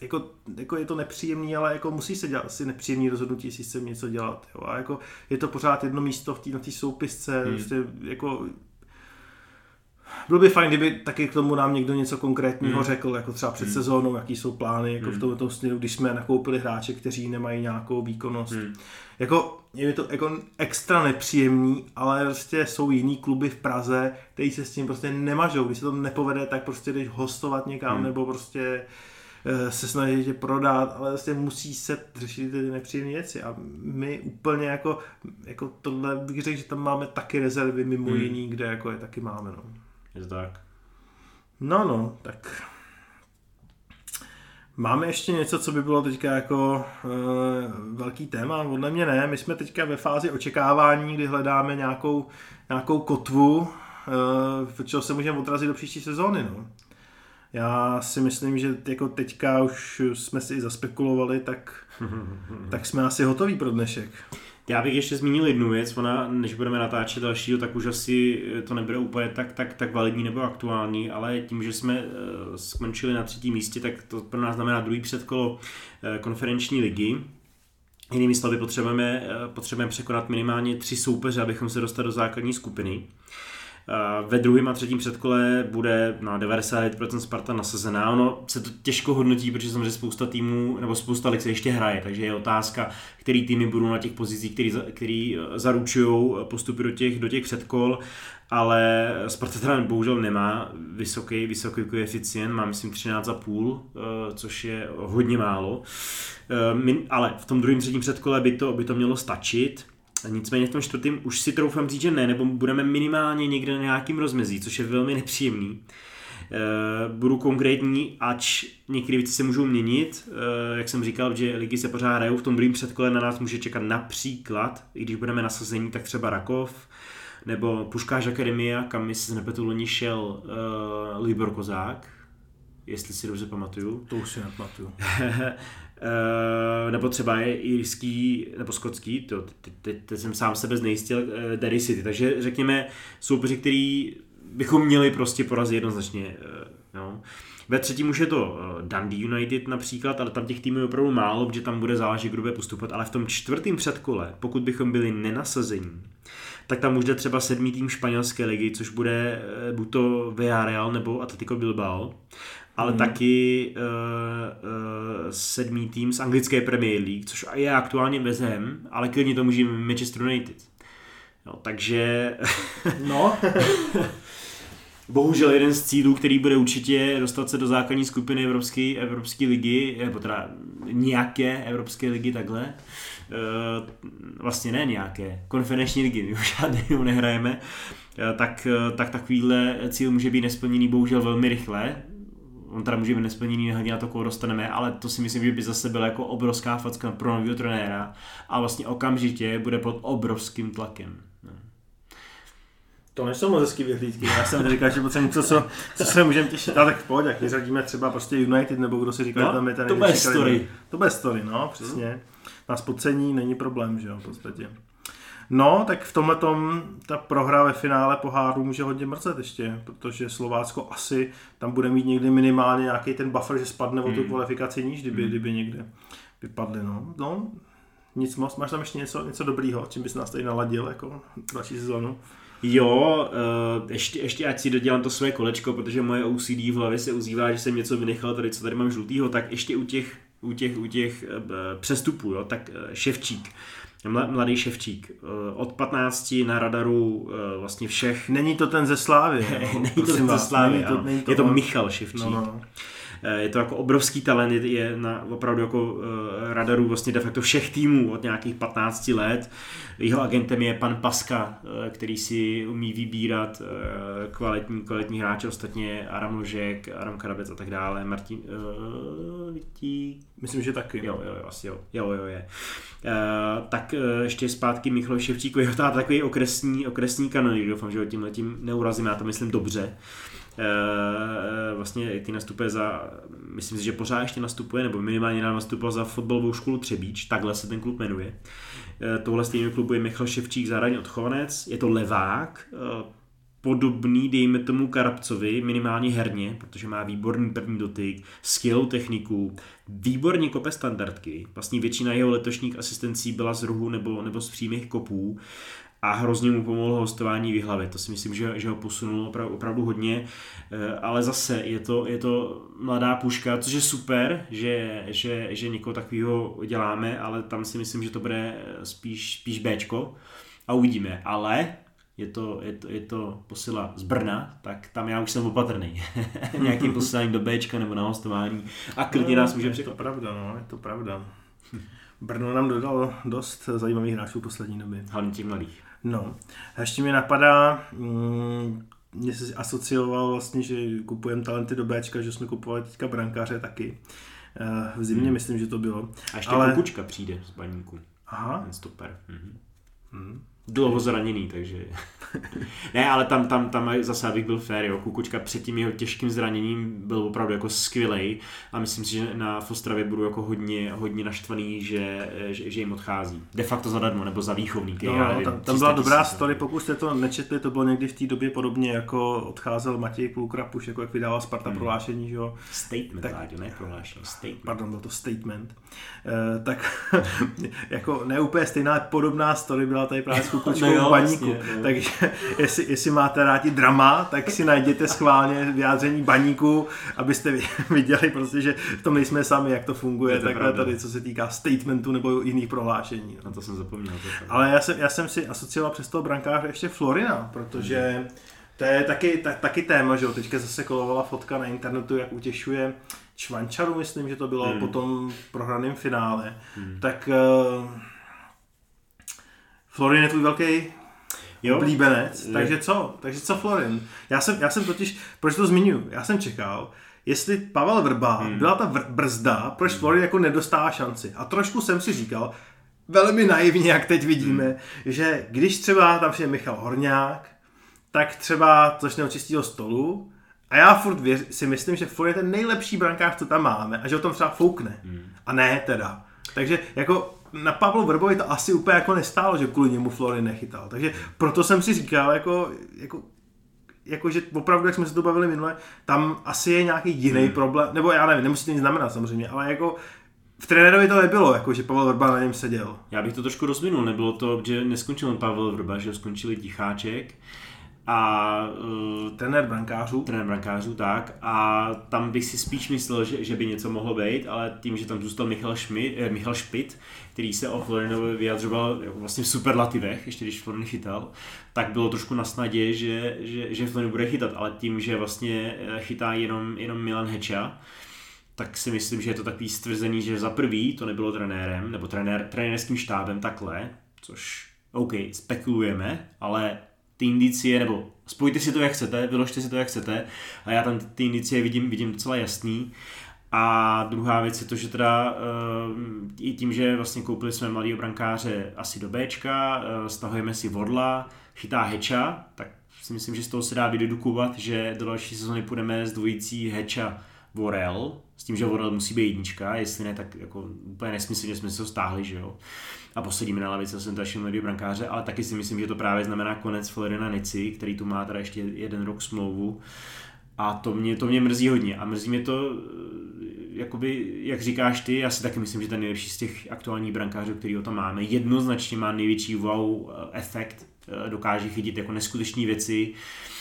jako, jako je to nepříjemný, ale jako musí se dělat asi nepříjemný rozhodnutí, jestli chceme něco dělat. Jo. A jako je to pořád jedno místo v tý, na té soupisce, hmm. prostě jako bylo by fajn, kdyby taky k tomu nám někdo něco konkrétního hmm. řekl, jako třeba před hmm. sezónou, jaký jsou plány, jako hmm. v tomto směru, když jsme nakoupili hráče, kteří nemají nějakou výkonnost. Hmm. Jako je to jako extra nepříjemný, ale prostě jsou jiný kluby v Praze, kteří se s tím prostě nemažou. Když se to nepovede, tak prostě jdeš hostovat někam, hmm. nebo prostě Eh, se snaží tě prodat, ale vlastně musí se řešit ty nepříjemné věci a my úplně jako, jako tohle bych řekl, že tam máme taky rezervy mimo hmm. jiný, kde jako je taky máme. No. Je to tak? No, no, tak Máme ještě něco, co by bylo teďka jako e, velký téma? Podle mě ne. My jsme teďka ve fázi očekávání, kdy hledáme nějakou, nějakou kotvu, e, v čeho se můžeme odrazit do příští sezóny. No. Já si myslím, že jako teďka už jsme si i zaspekulovali, tak, tak jsme asi hotoví pro dnešek. Já bych ještě zmínil jednu věc, ona, než budeme natáčet dalšího, tak už asi to nebude úplně tak, tak, tak validní nebo aktuální, ale tím, že jsme uh, skončili na třetím místě, tak to pro nás znamená druhý předkolo uh, konferenční ligy. Jinými slovy, potřebujeme, potřebujeme překonat minimálně tři soupeře, abychom se dostali do základní skupiny. Eh, ve druhém a třetím předkole bude na 99% Sparta nasazená. Ono se to těžko hodnotí, protože samozřejmě spousta týmů, nebo spousta lik se ještě hraje, takže je otázka, který týmy budou na těch pozicích, který, který eh, zaručují postupy do těch, do těch předkol, ale Sparta teda bohužel nemá vysoký, vysoký koeficient, má myslím 13,5, eh, což je hodně málo. Ale v tom druhém třetím předkole by to, by to mělo stačit. Nicméně v tom čtvrtém už si troufám říct, že ne, nebo budeme minimálně někde na nějakým rozmezí, což je velmi nepříjemný. Uh, budu konkrétní, ač některé věci se můžou měnit. Uh, jak jsem říkal, že ligy se pořád hrajou, v tom druhém předkole na nás může čekat například, i když budeme nasazení, tak třeba Rakov, nebo Puškář Akademia, kam mi se nepletu loni šel uh, Libor Kozák, jestli si dobře pamatuju. To už si nepamatuju. Uh, nebo třeba je irský nebo skotský, to, teď, teď, teď jsem sám sebe znejistil, uh, Derry City, takže řekněme soupeři, který bychom měli prostě porazit jednoznačně. Uh, no. Ve třetím už je to Dundee United například, ale tam těch týmů je opravdu málo, protože tam bude záležet, kdo bude postupovat, ale v tom čtvrtém předkole, pokud bychom byli nenasazení, tak tam už jde třeba sedmý tým španělské ligy, což bude buď to Villarreal nebo Atletico Bilbao ale hmm. taky uh, uh, sedmý tým z anglické Premier League, což je aktuálně West Ham, ale klidně to může Manchester United. No, takže... no. Bohužel jeden z cílů, který bude určitě dostat se do základní skupiny Evropské, Evropské ligy, nebo teda nějaké Evropské ligy takhle, uh, vlastně ne nějaké, konferenční ligy, my už žádnou nehrajeme, tak, tak takovýhle cíl může být nesplněný bohužel velmi rychle, on teda může být nesplněný, hlavně na to, koho dostaneme, ale to si myslím, že by zase byla jako obrovská facka pro nového trenéra a vlastně okamžitě bude pod obrovským tlakem. No. To nejsou moc hezký vyhlídky. Já jsem říkal, že potřebujeme něco, co, co se můžeme těšit. Ale tak v pohodě, vyřadíme třeba prostě United, nebo kdo si říká, no, že tam je ten To bude story. To bude story, no, přesně. Nás podcení není problém, že jo, v podstatě. No, tak v tomhle ta prohra ve finále poháru může hodně mrzet ještě, protože Slovácko asi tam bude mít někdy minimálně nějaký ten buffer, že spadne hmm. o tu hmm. kvalifikaci níž, kdyby, hmm. kdyby někde vypadly. No. no, nic moc. Máš tam ještě něco, něco dobrýho, čím bys nás tady naladil jako další sezónu? Jo, uh, ještě, ještě ať si dodělám to svoje kolečko, protože moje OCD v hlavě se uzývá, že jsem něco vynechal tady, co tady mám žlutýho, tak ještě u těch, u těch, u těch uh, přestupů, jo, tak uh, Ševčík Mladý Ševčík. Eh, od 15 na radaru eh, vlastně všech. Není to ten ze Slávy. není to ten ze Slávy, není to, není to je to Michal Ševčík. No, no. Eh, je to jako obrovský talent, je na opravdu jako radaru vlastně de facto všech týmů od nějakých 15 let. Jeho agentem je pan Paska, který si umí vybírat kvalitní, kvalitní hráče, ostatně Aram Ložek, Aram Karabec a tak dále, Martin uh, Myslím, že taky. Jo, jo, jo, asi jo, jo, jo je. Uh, tak uh, ještě zpátky Michal Ševčíku, jeho takový okresní, okresní kanoník, doufám, že ho tím letím neurazím, já to myslím dobře. Uh, vlastně ty nastupuje za, myslím si, že pořád ještě nastupuje, nebo minimálně nám nastupoval za fotbalovou školu Třebíč, takhle se ten klub jmenuje. Uh, tohle stejného klubu je Michal Ševčík, zároveň odchovanec, je to levák, podobný, dejme tomu Karabcovi, minimálně herně, protože má výborný první dotyk, skvělou techniku, výborně kope standardky. Vlastně většina jeho letošních asistencí byla z rohu nebo, nebo z přímých kopů a hrozně mu pomohlo hostování v hlavě. To si myslím, že, že ho posunulo opravdu, opravdu hodně, eh, ale zase je to, je to mladá puška, což je super, že, že, že někoho takového děláme, ale tam si myslím, že to bude spíš, spíš Bčko a uvidíme. Ale je to, je to, je to posila z Brna, tak tam já už jsem opatrný. Nějakým posíláním do Bčka nebo na hostování a klidně no, nás může Je to pravda, no, je to pravda. Brno nám dodalo dost zajímavých hráčů poslední době. Hlavně těch mladých. No, a ještě mi napadá, mm, mě se asocioval vlastně, že kupujeme talenty do Bčka, že jsme kupovali teďka brankáře taky. Eh, v zimě hmm. myslím, že to bylo. A ještě Ale... Kukučka přijde z baníku. Aha. Ten stoper. Mhm. Hmm dlouho zraněný, takže... ne, ale tam, tam, tam zase, abych byl fér, jo, Kukučka před tím jeho těžkým zraněním byl opravdu jako skvělej a myslím si, že na Fostravě budu jako hodně, hodně naštvaný, že, že, že jim odchází. De facto zadarmo, nebo za výchovníky. No, nevím, tam, tam byla dobrá tisíc, story, pokud jste to nečetli, to bylo někdy v té době podobně, jako odcházel Matěj Půlkrapuš, jako jak vydával Sparta hmm. prohlášení, že jo. Statement, tak, Láďo, ne prohlášení, statement. Pardon, byl to statement. Uh, tak jako neúplně stejná, podobná story byla tady právě kukučkou no jo, baníku. Vlastně, no. Takže jestli, jestli máte rádi drama, tak si najděte schválně vyjádření baníku, abyste viděli prostě, že v tom nejsme sami, jak to funguje, to takhle pravda. tady, co se týká statementu nebo jiných prohlášení. No. to jsem zapomněl. To Ale já jsem, já jsem si asocioval přes toho brankáře ještě Florina, protože to je taky, tak, taky téma, že jo, teďka zase kolovala fotka na internetu, jak utěšuje Čvančaru, myslím, že to bylo hmm. po tom prohraném finále. Hmm. Tak uh, Florin je tvůj velký jo? oblíbenec, je. takže co? Takže co Florin? Já jsem, já jsem totiž, proč to zmiňuji? Já jsem čekal, jestli Pavel Vrba hmm. byla ta vr- brzda, proč hmm. Florin jako nedostává šanci. A trošku jsem si říkal, velmi naivně, jak teď vidíme, hmm. že když třeba tam přijde Michal Horňák, tak třeba začne od čistého stolu a já furt věř, si myslím, že Florin je ten nejlepší brankář, co tam máme a že o tom třeba foukne. Hmm. A ne teda. Takže jako na Pavlu Vrbovi to asi úplně jako nestálo, že kvůli němu Florin nechytal. Takže proto jsem si říkal, jako, jako jako, že opravdu, jak jsme se to bavili minule, tam asi je nějaký jiný hmm. problém, nebo já nevím, nemusí to nic znamenat samozřejmě, ale jako v trenérovi to nebylo, jako že Pavel Vrba na něm seděl. Já bych to trošku rozvinul, nebylo to, že neskončil Pavel Vrba, že skončili Ticháček, a uh, trenér brankářů. Trenér brankářů, tak. A tam bych si spíš myslel, že, že by něco mohlo být, ale tím, že tam zůstal Michal, Schmidt, eh, Michal Špit, který se o Florinovi vyjadřoval jako vlastně v superlativech, ještě když Florin chytal, tak bylo trošku na snadě, že, že, že Florin bude chytat, ale tím, že vlastně eh, chytá jenom, jenom Milan Heča, tak si myslím, že je to takový stvrzený, že za prvý to nebylo trenérem, nebo trenér, trenérským štábem takhle, což OK, spekulujeme, ale ty indicie, nebo spojte si to, jak chcete, vyložte si to, jak chcete, a já tam ty indicie vidím, vidím docela jasný. A druhá věc je to, že teda uh, i tím, že vlastně koupili jsme mladý brankáře asi do Bčka, uh, stahujeme si Vodla, chytá Heča, tak si myslím, že z toho se dá vydedukovat, že do další sezóny půjdeme s dvojicí Heča Vorel, s tím, že Vorel musí být jednička, jestli ne, tak jako úplně nesmyslně jsme se ho stáhli, že jo. A posadíme na jsem další mladý brankáře, ale taky si myslím, že to právě znamená konec Florina Nici, který tu má teda ještě jeden rok smlouvu. A to mě, to mě mrzí hodně. A mrzí mě to, eh, jakoby, jak říkáš ty, já si taky myslím, že ten nejlepší z těch aktuálních brankářů, který ho tam máme, jednoznačně má největší wow eh, efekt, eh, dokáže chytit jako neskutečné věci Eh,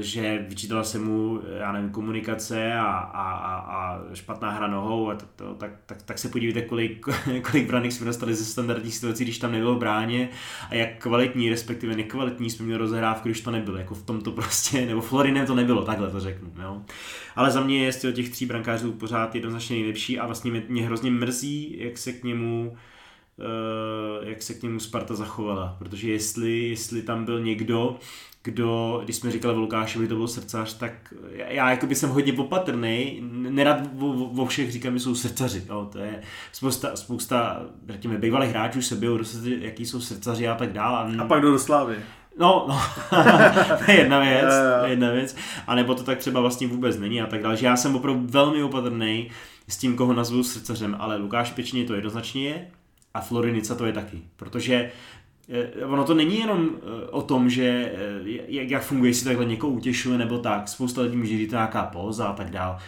že vyčítala se mu, já nevím, komunikace a, a, a, a špatná hra nohou, a to, to, tak, tak, tak, se podívejte, kolik, kolik branek jsme dostali ze standardních situací, když tam nebylo bráně a jak kvalitní, respektive nekvalitní jsme měli rozehrávku, když to nebylo, jako v tomto prostě, nebo Florinem to nebylo, takhle to řeknu. Jo. Ale za mě je z těch tří brankářů pořád jednoznačně nejlepší a vlastně mě, mě hrozně mrzí, jak se k němu eh, jak se k němu Sparta zachovala, protože jestli, jestli tam byl někdo, kdo, když jsme říkali o Lukášovi, to byl srdcař, tak já, já jako jsem hodně opatrný, nerad o, o všech říkám, že jsou srdcaři, jo, to je spousta, spousta řekněme, bývalých hráčů se byl, jaký jsou srdcaři a tak dále. A pak do Slávy. No, no, to je jedna věc, to je jedna věc, a nebo to tak třeba vlastně vůbec není a tak dále, že já jsem opravdu velmi opatrný s tím, koho nazvu srdcařem, ale Lukáš Pečně to jednoznačně je a Florinica to je taky, protože Eh, ono to není jenom eh, o tom, že eh, jak funguje, jestli takhle někoho utěšuje nebo tak. Spousta lidí může říct nějaká póza a tak dál.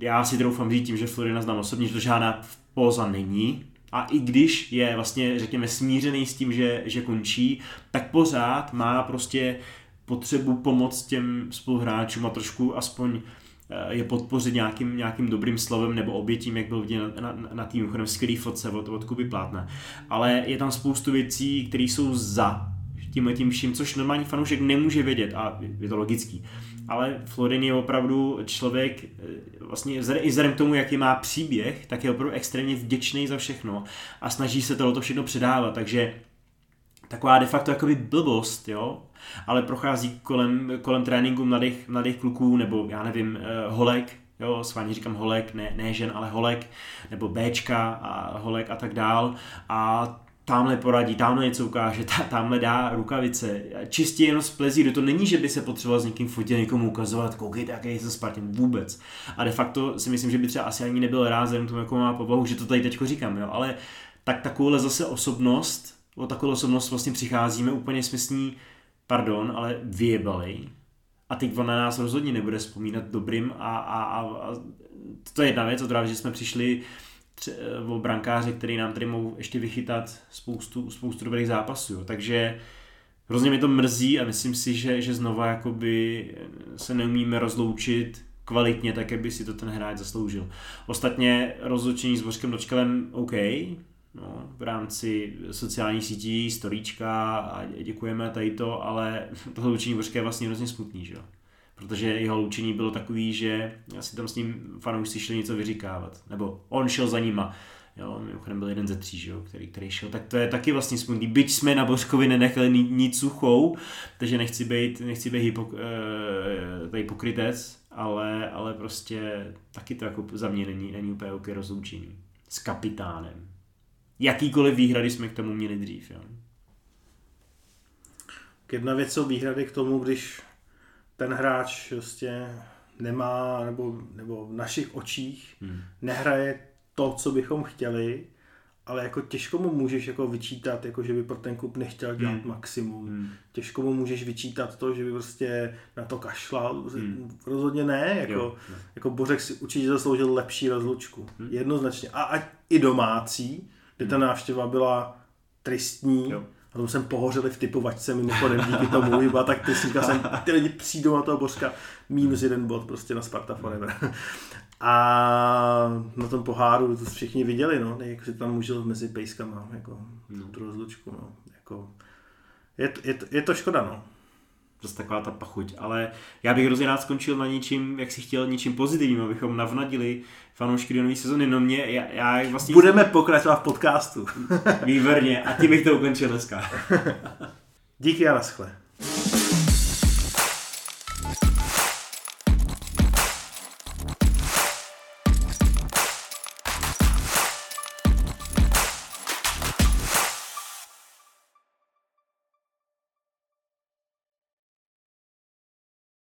Já si troufám říct tím, že Florina znám osobně, že to žádná póza není. A i když je vlastně, řekněme, smířený s tím, že, že končí, tak pořád má prostě potřebu pomoct těm spoluhráčům a trošku aspoň je podpořit nějakým, nějakým dobrým slovem nebo obětím, jak byl vidět na, na, na tým chodem skvělý fotce od, od Kuby Plátna. Ale je tam spoustu věcí, které jsou za tím tím vším, což normální fanoušek nemůže vědět a je to logický. Ale Florin je opravdu člověk, eh, vlastně i vzhledem k tomu, jaký má příběh, tak je opravdu extrémně vděčný za všechno a snaží se tohle všechno předávat, takže taková de facto jakoby blbost, jo, ale prochází kolem, kolem tréninku mladých, mladých kluků, nebo já nevím, uh, holek, jo, svání říkám holek, ne, ne žen, ale holek, nebo Bčka a holek a tak dál. A tamhle poradí, tamhle něco ukáže, tamhle dá rukavice, čistě jenom z plezíru, to není, že by se potřeboval s někým fotit, někomu ukazovat, koukejte, jaký je to Spartan, vůbec. A de facto si myslím, že by třeba asi ani nebyl rád, vzhledem tomu, jakou má povahu, že to tady teďko říkám, jo, ale tak takovouhle zase osobnost, o takovou osobnost vlastně přicházíme úplně smyslní, pardon, ale vyjebali. A teď on na nás rozhodně nebude vzpomínat dobrým a, a, a, a to je jedna věc, od že jsme přišli tře- o brankáře, který nám tady mohou ještě vychytat spoustu, spoustu dobrých zápasů. Jo. Takže hrozně mi to mrzí a myslím si, že, že znova jakoby se neumíme rozloučit kvalitně, tak jak by si to ten hráč zasloužil. Ostatně rozloučení s Božkem Dočkalem OK, no, v rámci sociálních sítí, storíčka a děkujeme tady to, ale tohle loučení Božka je vlastně hrozně smutný, že jo? Protože jeho loučení bylo takový, že asi tam s ním fanoušci šli něco vyříkávat, nebo on šel za nima. Jo, mimochodem byl jeden ze tří, že jo, který, který šel, tak to je taky vlastně smutný. Byť jsme na Božkovi nenechali nic suchou, takže nechci být, nechci být hypok, e, tady pokrytec, ale, ale prostě taky to jako za mě není, není úplně rozloučení s kapitánem jakýkoliv výhrady jsme k tomu měli dřív. Jo. Jedna věc jsou výhrady k tomu, když ten hráč prostě nemá, nebo, nebo v našich očích hmm. nehraje to, co bychom chtěli, ale jako těžko mu můžeš jako vyčítat, jako že by pro ten klub nechtěl dělat hmm. maximum. Hmm. Těžko mu můžeš vyčítat to, že by prostě na to kašlal. Hmm. Rozhodně ne. Jako, jo, jako Bořek si určitě zasloužil lepší rozlučku. Hmm. Jednoznačně. A ať i domácí, kde ta návštěva byla tristní. Jo. A tomu jsem pohořeli v typovačce mimochodem díky tomu, byla tak tristní, jsem, ty lidi přijdou na toho božka, minus jeden bod prostě na Sparta Forever. A na tom poháru to všichni viděli, no, jak si tam užil mezi pejskama, jako no. tu rozlučku, no, jako, je, je, je, to škoda, no prostě taková ta pachuť. Ale já bych hrozně rád skončil na něčím, jak si chtěl, něčím pozitivním, abychom navnadili fanoušky do nové sezony. No mě, já, já vlastně... Budeme pokračovat v podcastu. Výborně. A ty bych to ukončil dneska. Díky a naschle.